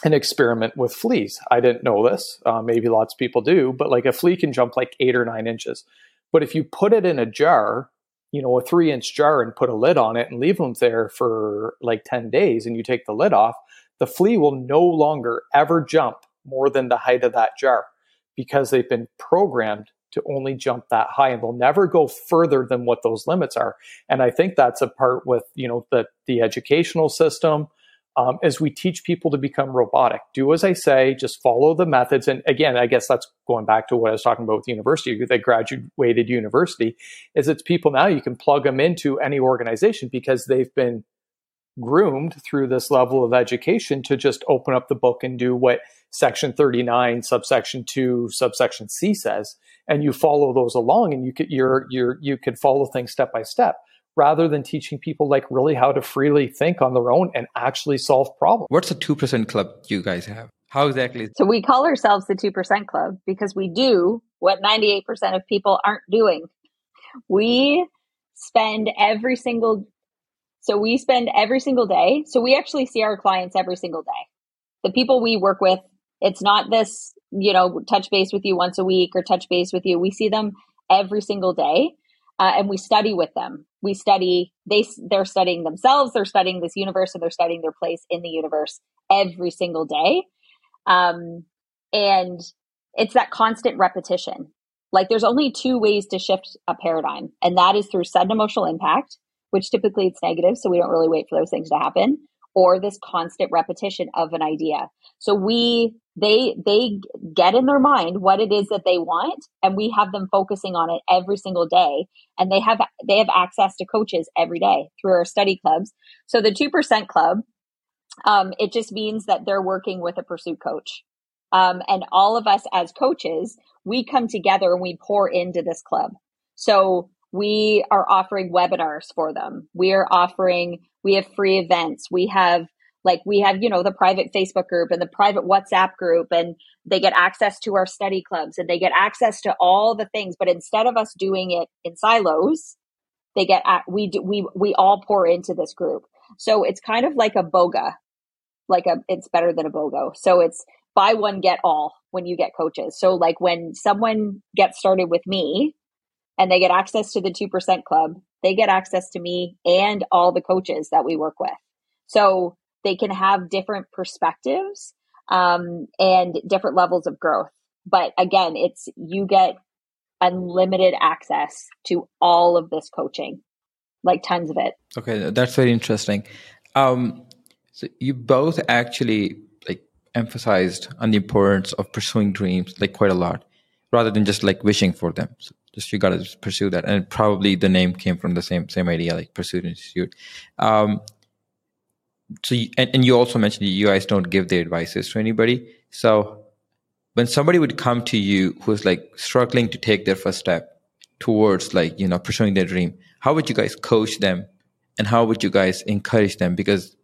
an experiment with fleas. I didn't know this. Uh, maybe lots of people do, but like a flea can jump like eight or nine inches. But if you put it in a jar, you know, a three inch jar and put a lid on it and leave them there for like 10 days and you take the lid off, the flea will no longer ever jump more than the height of that jar because they've been programmed to only jump that high and they'll never go further than what those limits are. And I think that's a part with, you know, the, the educational system, um, as we teach people to become robotic. Do as I say, just follow the methods. And again, I guess that's going back to what I was talking about with the university, they graduated university, is it's people now you can plug them into any organization because they've been groomed through this level of education to just open up the book and do what section 39 subsection 2 subsection c says and you follow those along and you could you're you're you could follow things step by step rather than teaching people like really how to freely think on their own and actually solve problems.
What's the 2% club you guys have? How exactly?
So we call ourselves the 2% club because we do what 98% of people aren't doing. We spend every single so we spend every single day. So we actually see our clients every single day. The people we work with, it's not this, you know, touch base with you once a week or touch base with you. We see them every single day uh, and we study with them. We study they they're studying themselves, they're studying this universe, and they're studying their place in the universe every single day. Um, and it's that constant repetition. Like there's only two ways to shift a paradigm, and that is through sudden emotional impact, which typically it's negative, so we don't really wait for those things to happen, or this constant repetition of an idea. So we they they get in their mind what it is that they want and we have them focusing on it every single day. And they have they have access to coaches every day through our study clubs. So the 2% club um, it just means that they're working with a pursuit coach. Um, and all of us as coaches we come together and we pour into this club. So we are offering webinars for them. We are offering we have free events. We have like we have, you know, the private Facebook group and the private WhatsApp group, and they get access to our study clubs and they get access to all the things. But instead of us doing it in silos, they get at, we do, we we all pour into this group. So it's kind of like a boga, like a it's better than a bogo. So it's buy one get all when you get coaches. So like when someone gets started with me and they get access to the 2% club, they get access to me and all the coaches that we work with. So they can have different perspectives um, and different levels of growth. But again, it's you get unlimited access to all of this coaching, like tons of it.
Okay, that's very interesting. Um, so you both actually like emphasized on the importance of pursuing dreams like quite a lot, rather than just like wishing for them. So just you got to pursue that, and probably the name came from the same same idea, like Pursuit Institute. Um, so you, and, and you also mentioned you guys don't give the advices to anybody. So when somebody would come to you who's like struggling to take their first step towards like you know pursuing their dream how would you guys coach them? And how would you guys encourage them? Because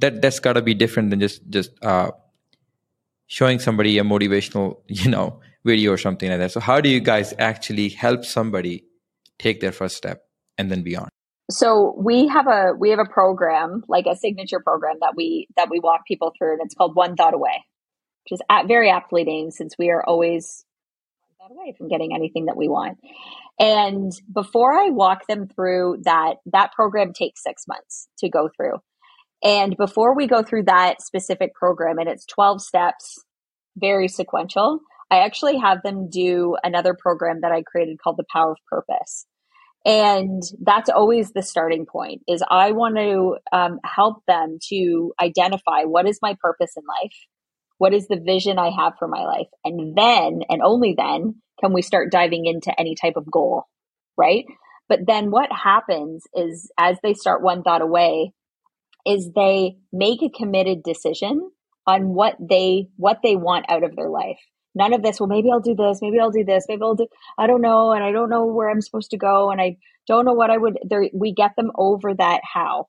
that that's got to be different than just just uh, showing somebody a motivational you know video or something like that. So how do you guys actually help somebody take their first step and then beyond
so we have a we have a program like a signature program that we that we walk people through and it's called one thought away which is at, very aptly named since we are always one thought away from getting anything that we want And before I walk them through that, that program takes six months to go through. And before we go through that specific program, and it's 12 steps, very sequential, I actually have them do another program that I created called The Power of Purpose. And that's always the starting point is I want to um, help them to identify what is my purpose in life? What is the vision I have for my life? And then, and only then, can we start diving into any type of goal, right? But then what happens is as they start one thought away, is they make a committed decision on what they what they want out of their life. None of this, well, maybe I'll do this, maybe I'll do this, maybe I'll do I don't know, and I don't know where I'm supposed to go, and I don't know what I would there we get them over that how.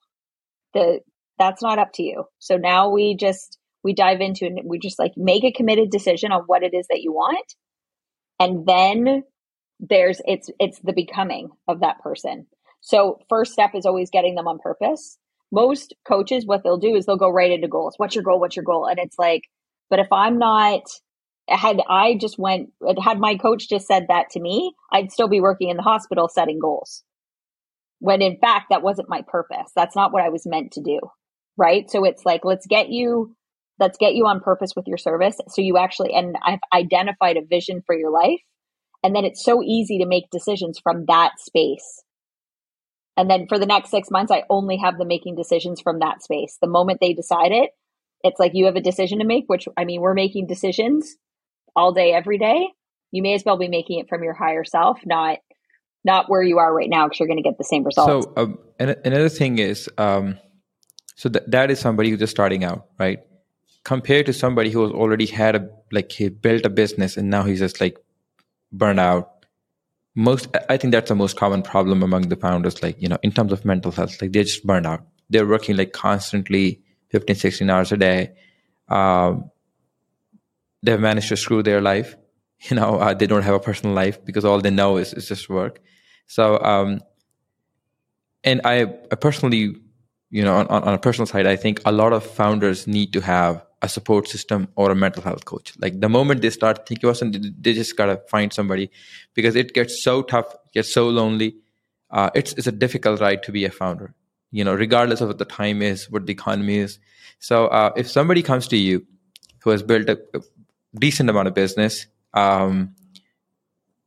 The that's not up to you. So now we just we dive into and we just like make a committed decision on what it is that you want and then there's it's it's the becoming of that person. So first step is always getting them on purpose. Most coaches what they'll do is they'll go right into goals. What's your goal? What's your goal? And it's like but if i'm not had i just went had my coach just said that to me i'd still be working in the hospital setting goals. When in fact that wasn't my purpose. That's not what i was meant to do right? So it's like let's get you let's get you on purpose with your service so you actually and i've identified a vision for your life. And then it's so easy to make decisions from that space. And then for the next six months i only have them making decisions from that space. The moment they decide it it's like you have a decision to make which i mean we're making decisions all day every day you may as well be making it from your higher self not not where you are right now because you're going to get the same results.
So um, another thing is um, so th- that is somebody who's just starting out right? Compared to somebody who has already had a like he built a business and now he's just like burned out most i think that's the most common problem among the founders like you know in terms of mental health like they're just burned out. They're working like constantly 15 16 hours a day um, they've managed to screw their life you know uh, they don't have a personal life because all they know is, is just work so um, and I, I personally you know on, on a personal side i think a lot of founders need to have a support system or a mental health coach. Like the moment they start thinking about something, they just gotta find somebody because it gets so tough, gets so lonely. Uh, it's it's a difficult ride to be a founder. You know, regardless of what the time is, what the economy is. So uh, if somebody comes to you who has built a, a decent amount of business, um,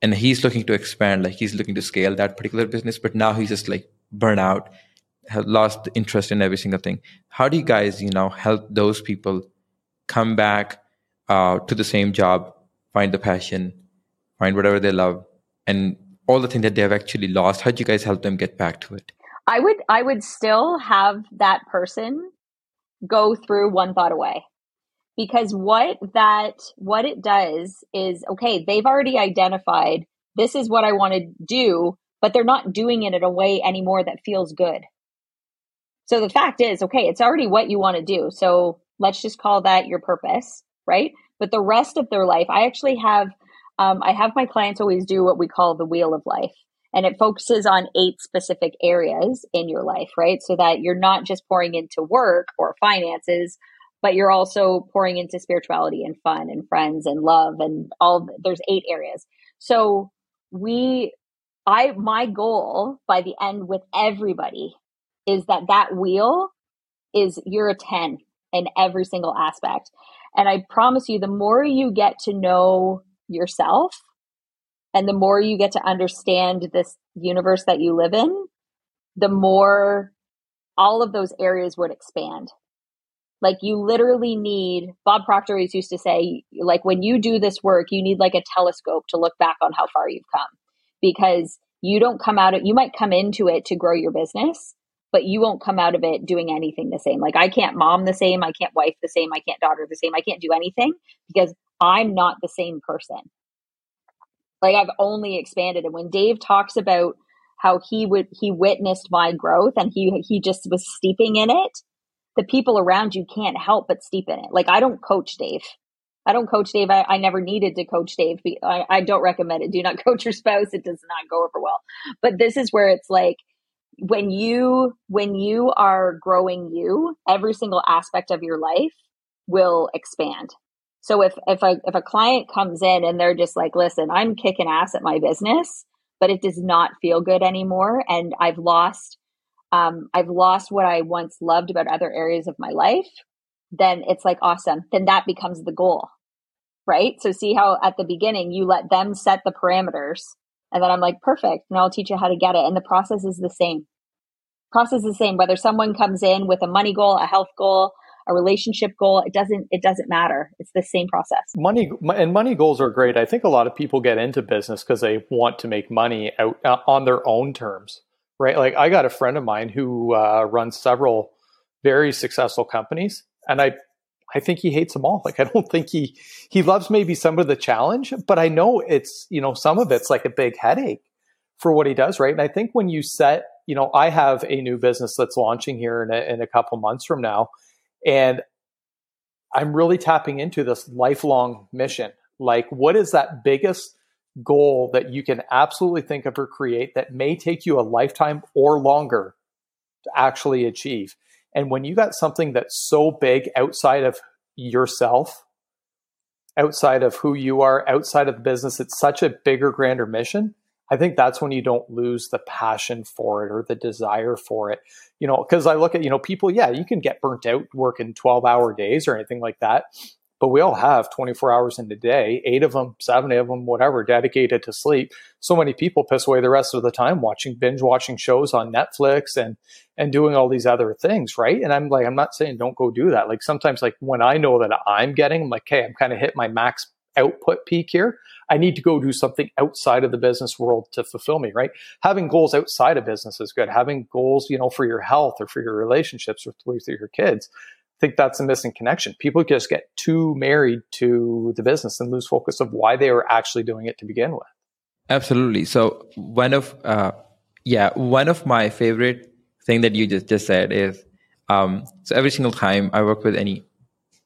and he's looking to expand, like he's looking to scale that particular business, but now he's just like burnt out, has lost interest in every single thing. How do you guys, you know, help those people come back uh, to the same job, find the passion, find whatever they love, and all the things that they have actually lost. How do you guys help them get back to it?
I would I would still have that person go through one thought away. Because what that what it does is okay, they've already identified this is what I want to do, but they're not doing it in a way anymore that feels good. So the fact is, okay, it's already what you want to do. So let's just call that your purpose, right? But the rest of their life, I actually have, um, I have my clients always do what we call the wheel of life. And it focuses on eight specific areas in your life, right? So that you're not just pouring into work or finances, but you're also pouring into spirituality and fun and friends and love and all there's eight areas. So we I my goal by the end with everybody is that that wheel is you're a 10 in every single aspect. And I promise you, the more you get to know yourself and the more you get to understand this universe that you live in, the more all of those areas would expand. Like you literally need, Bob Proctor always used to say, like when you do this work, you need like a telescope to look back on how far you've come because you don't come out of, you might come into it to grow your business, but you won't come out of it doing anything the same. Like I can't mom the same, I can't wife the same, I can't daughter the same, I can't do anything because I'm not the same person. Like I've only expanded. And when Dave talks about how he would he witnessed my growth and he he just was steeping in it, the people around you can't help but steep in it. Like I don't coach Dave. I don't coach Dave. I, I never needed to coach Dave. I, I don't recommend it. Do not coach your spouse. It does not go over well. But this is where it's like when you when you are growing you every single aspect of your life will expand so if if a if a client comes in and they're just like listen i'm kicking ass at my business but it does not feel good anymore. And I've lost, um, I've lost what I once loved about other areas of my life. Then it's like, awesome. Then that becomes the goal. Right. So see how at the beginning you let them set the parameters and then I'm like, perfect. And I'll teach you how to get it. And the process is the same. Process is the same. Whether someone comes in with a money goal, a health goal, a relationship goal, it doesn't, it doesn't matter. It's the same process.
Money and money goals are great. I think a lot of people get into business because they want to make money out uh, on their own terms, right? Like I got a friend of mine who uh, runs several very successful companies and I I think he hates them all. Like I don't think he he loves maybe some of the challenge, but I know it's you know some of it's like a big headache for what he does, right? And I think when you set, you know, I have a new business that's launching here in a, in a couple months from now, and I'm really tapping into this lifelong mission. Like, what is that biggest goal that you can absolutely think of or create that may take you a lifetime or longer to actually achieve? And when you got something that's so big outside of yourself, outside of who you are, outside of the business, it's such a bigger, grander mission. I think that's when you don't lose the passion for it or the desire for it. You know, because I look at, you know, people, yeah, you can get burnt out working 12 hour days or anything like that but we all have 24 hours in the day, eight of them, seven of them, whatever, dedicated to sleep. So many people piss away the rest of the time watching binge watching shows on Netflix and and doing all these other things, right? And I'm like, I'm not saying don't go do that. Like sometimes, like when I know that I'm getting, I'm like, hey, I'm kind of hit my max output peak here. I need to go do something outside of the business world to fulfill me, right? Having goals outside of business is good. Having goals, you know, for your health or for your relationships with, with your kids think that's a missing connection. People just get too married to the business and lose focus of why they were actually doing it to begin with.
Absolutely. So one of uh, yeah, one of my favorite thing that you just just said is um, so every single time I work with any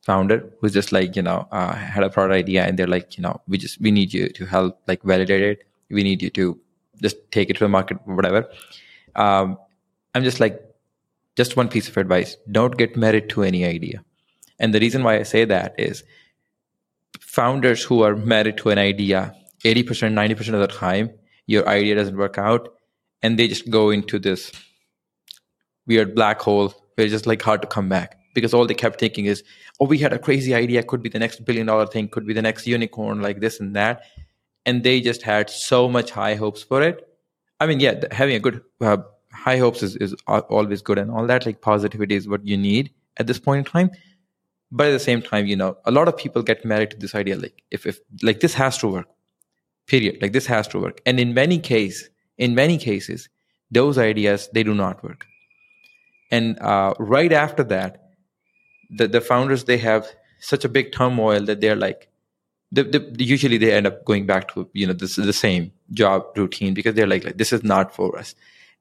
founder who's just like you know uh, had a product idea and they're like you know we just we need you to help like validate it. We need you to just take it to the market, whatever. Um, I'm just like just one piece of advice don't get married to any idea. And the reason why I say that is founders who are married to an idea, 80%, 90% of the time, your idea doesn't work out and they just go into this weird black hole where it's just like hard to come back because all they kept thinking is, oh, we had a crazy idea, could be the next billion dollar thing, could be the next unicorn, like this and that. And they just had so much high hopes for it. I mean, yeah, having a good uh, high hopes is, is always good and all that like positivity is what you need at this point in time. But at the same time you know a lot of people get married to this idea like if, if like this has to work period. Like this has to work. And in many cases in many cases those ideas they do not work. And uh, right after that the, the founders they have such a big turmoil that they're like the, the, usually they end up going back to you know this is the same job routine because they're like, like this is not for us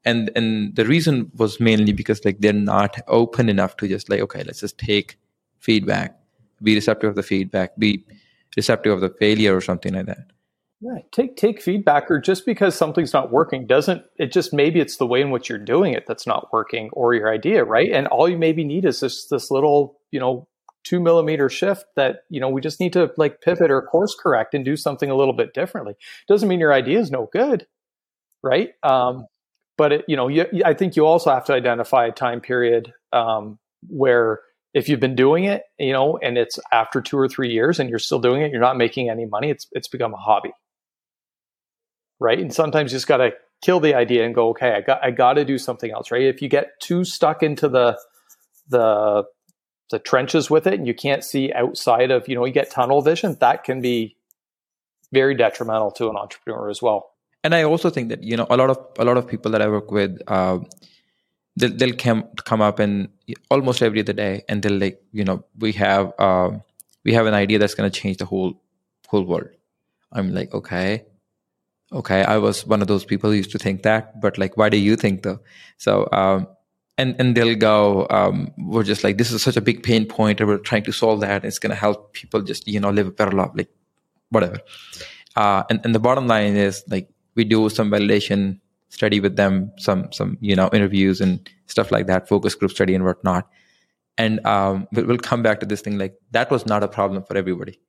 and and the reason was mainly because like they're not open enough to just like okay let's just take feedback be receptive of the feedback be receptive of the failure or something like that.
Yeah, take take feedback or just because something's not working doesn't it just maybe it's the way in which you're doing it that's not working or your idea right? And all you maybe need is this this little you know two millimeter shift that you know we just need to like pivot or course correct and do something a little bit differently. Doesn't mean your idea is no good right? Um, but it, you know, you, I think you also have to identify a time period um, where if you've been doing it, you know, and it's after two or three years and you're still doing it, you're not making any money. It's it's become a hobby, right? And sometimes you just got to kill the idea and go, okay, I got I got to do something else, right? If you get too stuck into the the the trenches with it and you can't see outside of, you know, you get tunnel vision, that can be very detrimental to an entrepreneur as well
and I also think that you know a lot of a lot of people that I work with, uh, they'll, they'll come come up and almost every other day, and they'll like you know we have uh, we have an idea that's going to change the whole whole world. I'm like okay, okay. I was one of those people who used to think that, but like, why do you think though? So. Um, and, and they'll go, um, we're just like, this is such a big pain point, and we're trying to solve that. It's going to help people just, you know, live a better life, like whatever. Uh, and, and the bottom line is like, we do some validation study with them, some some you know interviews and stuff like that, focus group study and whatnot. And um, we'll come back to this thing like that was not a problem for everybody.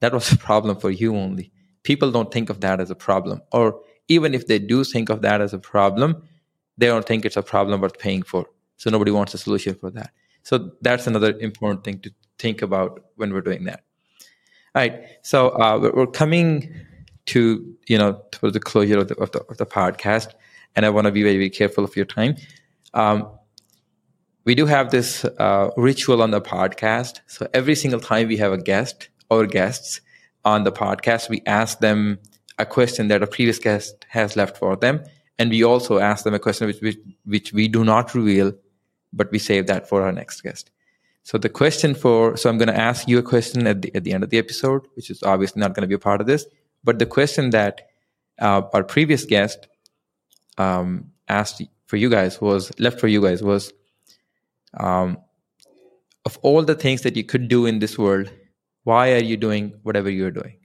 That was a problem for you only. People don't think of that as a problem, or even if they do think of that as a problem, they don't think it's a problem worth paying for. So nobody wants a solution for that. So that's another important thing to think about when we're doing that. All right. So uh, we're coming to you know to the closure of the, of the, of the podcast, and I want to be very, very careful of your time. Um, we do have this uh, ritual on the podcast. So every single time we have a guest or guests on the podcast, we ask them a question that a previous guest has left for them, and we also ask them a question which, which, which we do not reveal, but we save that for our next guest. So the question for so I'm going to ask you a question at the at the end of the episode, which is obviously not going to be a part of this, but the question that uh, our previous guest um, asked for you guys was left for you guys was um, of all the things that you could do in this world, why are you doing whatever you're doing?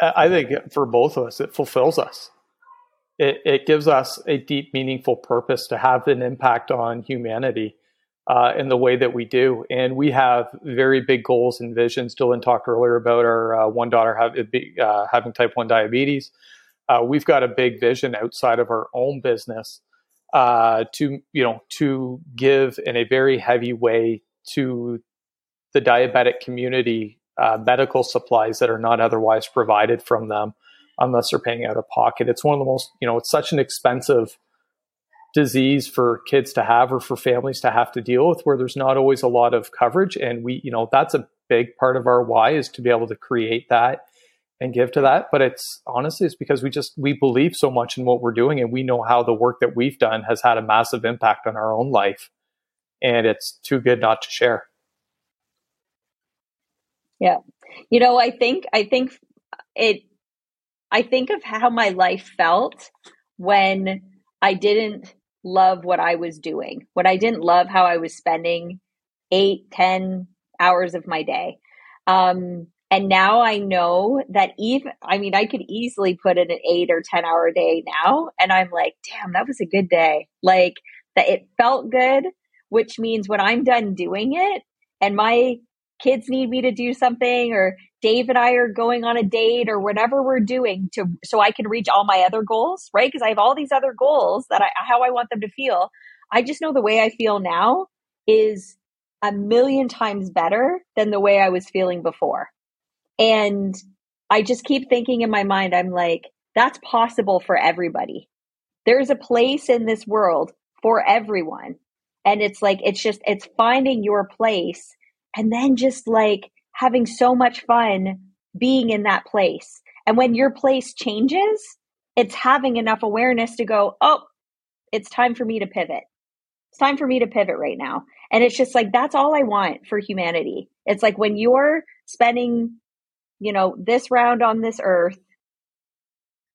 I think for both of us, it fulfills us. It, it gives us a deep, meaningful purpose to have an impact on humanity uh, in the way that we do. And we have very big goals and visions. Delynn talked earlier about our uh, one daughter have, uh, having type 1 diabetes. Uh, we've got a big vision outside of our own business uh, to, you know, to give in a very heavy way to the diabetic community uh, medical supplies that are not otherwise provided from them unless they're paying out of pocket. It's one of the most, you know, it's such an expensive disease for kids to have or for families to have to deal with where there's not always a lot of coverage. And we you know that's a big part of our why is to be able to create that and give to that. But it's honestly it's because we just we believe so much in what we're doing and we know how the work that we've done has had a massive impact on our own life. And it's too good not to share.
Yeah. You know i think i think it i think of how my life felt when i didn't love what I was doing, when I didn't love how I was spending eight, ten hours of my day. Um, and now I know that even, I mean, I could easily put in an eight or 10 hour day now. And I'm like, damn, that was a good day. Like that it felt good, which means when I'm done doing it and my kids need me to do something or Dave and I are going on a date or whatever we're doing to so I can reach all my other goals, right? Because I have all these other goals that I how I want them to feel. I just know the way I feel now is a million times better than the way I was feeling before. And I just keep thinking in my mind, I'm like, that's possible for everybody. There's a place in this world for everyone. And it's like, it's just, it's finding your place and then just like having so much fun being in that place. And when your place changes, it's having enough awareness to go, oh, it's time for me to pivot. It's time for me to pivot right now. And it's just like, that's all I want for humanity. It's like when you're spending, you know, this round on this earth,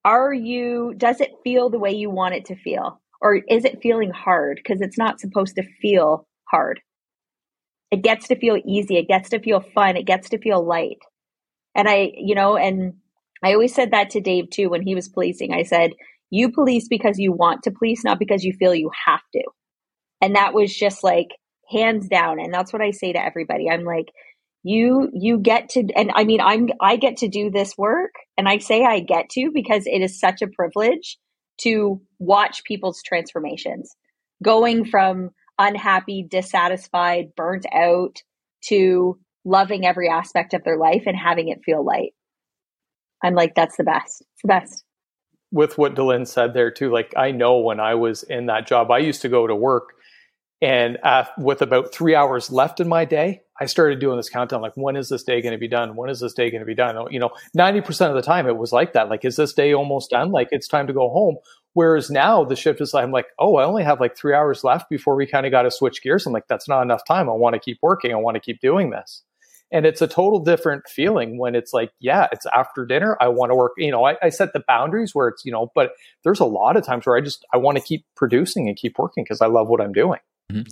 are you, does it feel the way you want it to feel? Or is it feeling hard? Because it's not supposed to feel hard. It gets to feel easy. It gets to feel fun. It gets to feel light. And I, you know, and I always said that to Dave too when he was policing. I said, you police because you want to police, not because you feel you have to. And that was just like hands down. And that's what I say to everybody. I'm like, you you get to and i mean i'm i get to do this work and i say i get to because it is such a privilege to watch people's transformations going from unhappy, dissatisfied, burnt out to loving every aspect of their life and having it feel light. I'm like, that's the best. It's the best.
With what Delynn said there too, like I know when I was in that job, I used to go to work and uh, with about three hours left in my day, I started doing this countdown. Like, when is this day going to be done? When is this day going to be done? You know, 90% of the time it was like that. Like, is this day almost done? Like, it's time to go home. Whereas now the shift is like, I'm like, oh, I only have like three hours left before we kind of got to switch gears. I'm like, that's not enough time. I want to keep working. I want to keep doing this. And it's a total different feeling when it's like, yeah, it's after dinner. I want to work. You know, I, I set the boundaries where it's, you know, but there's a lot of times where I just, I want to keep producing and keep working because I love what I'm doing.
Mm-hmm.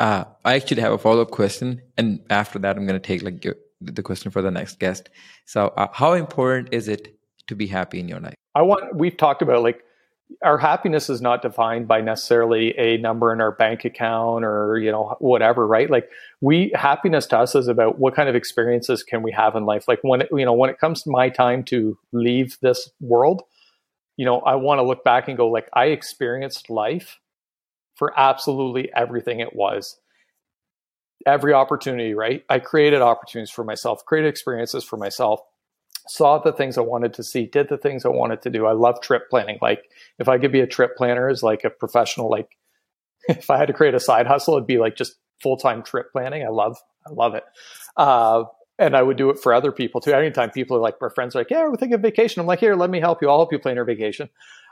Uh, I actually have a follow up question. And after that, I'm going to take like your, the question for the next guest. So, uh, how important is it to be happy in your life?
I want, we've talked about like, our happiness is not defined by necessarily a number in our bank account or you know whatever right like we happiness to us is about what kind of experiences can we have in life like when it, you know when it comes to my time to leave this world you know, I want to look back and go like I experienced life for absolutely everything it was. Every opportunity, right? I created opportunities for myself, created experiences for myself, saw the things I wanted to see, did the things I wanted to do. I love trip planning. Like if I could be a trip planner as like a professional, like if I had to create a side hustle, it'd be like just full time trip planning. I love, I love it. Uh, and I would do it for other people too. Anytime people are like, my friends are like, yeah, we're thinking of vacation. I'm like, here, let me help you. I'll help you plan your vacation.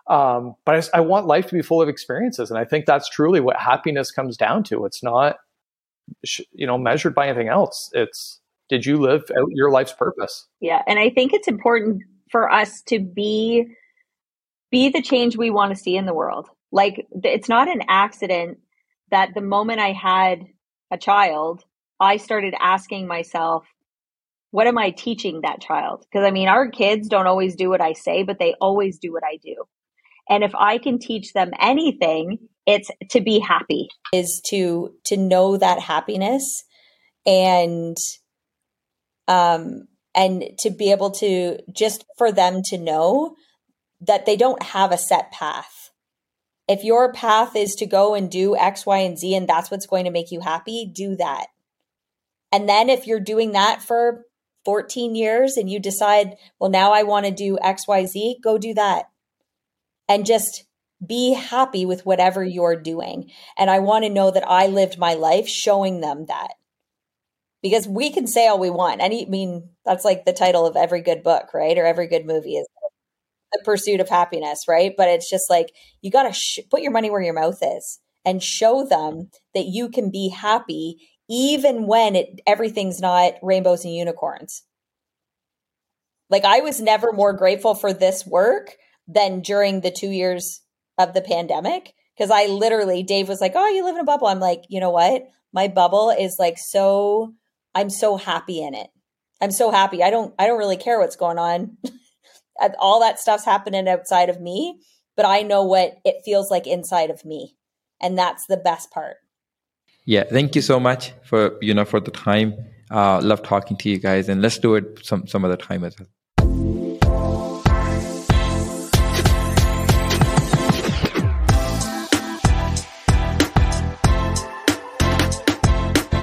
Um, but I, I, want life to be full of experiences. And I think that's truly what happiness comes down to. It's not, you know, measured by anything else. It's, did you live out your life's purpose?
Yeah. And I think it's important for us to be, be the change we want to see in the world. Like it's not an accident that the moment I had a child, I started asking myself, what am I teaching that child? Because I mean, our kids don't always do what I say, but they always do what I do. And if I can teach them anything, it's to be happy.
Is to to know that happiness and um and to be able to just for them to know that they don't have a set path. If your path is to go and do X, Y, and Z, and that's what's going to make you happy, do that. And then if you're doing that for 14 years and you decide, well, now I want to do XYZ, go do that. And just be happy with whatever you're doing. And I want to know that I lived my life showing them that. Because we can say all we want. I mean, that's like the title of every good book, right? Or every good movie is the pursuit of happiness, right? But it's just like you got to sh- put your money where your mouth is and show them that you can be happy even when it everything's not rainbows and unicorns. Like I was never more grateful for this work than during the 2 years of the pandemic because I literally Dave was like, "Oh, you live in a bubble." I'm like, "You know what? My bubble is like so I'm so happy in it. I'm so happy. I don't I don't really care what's going on. All that stuff's happening outside of me, but I know what it feels like inside of me. And that's the best part.
Yeah, thank you so much for you know for the time. Uh, love talking to you guys, and let's do it some some other time as well.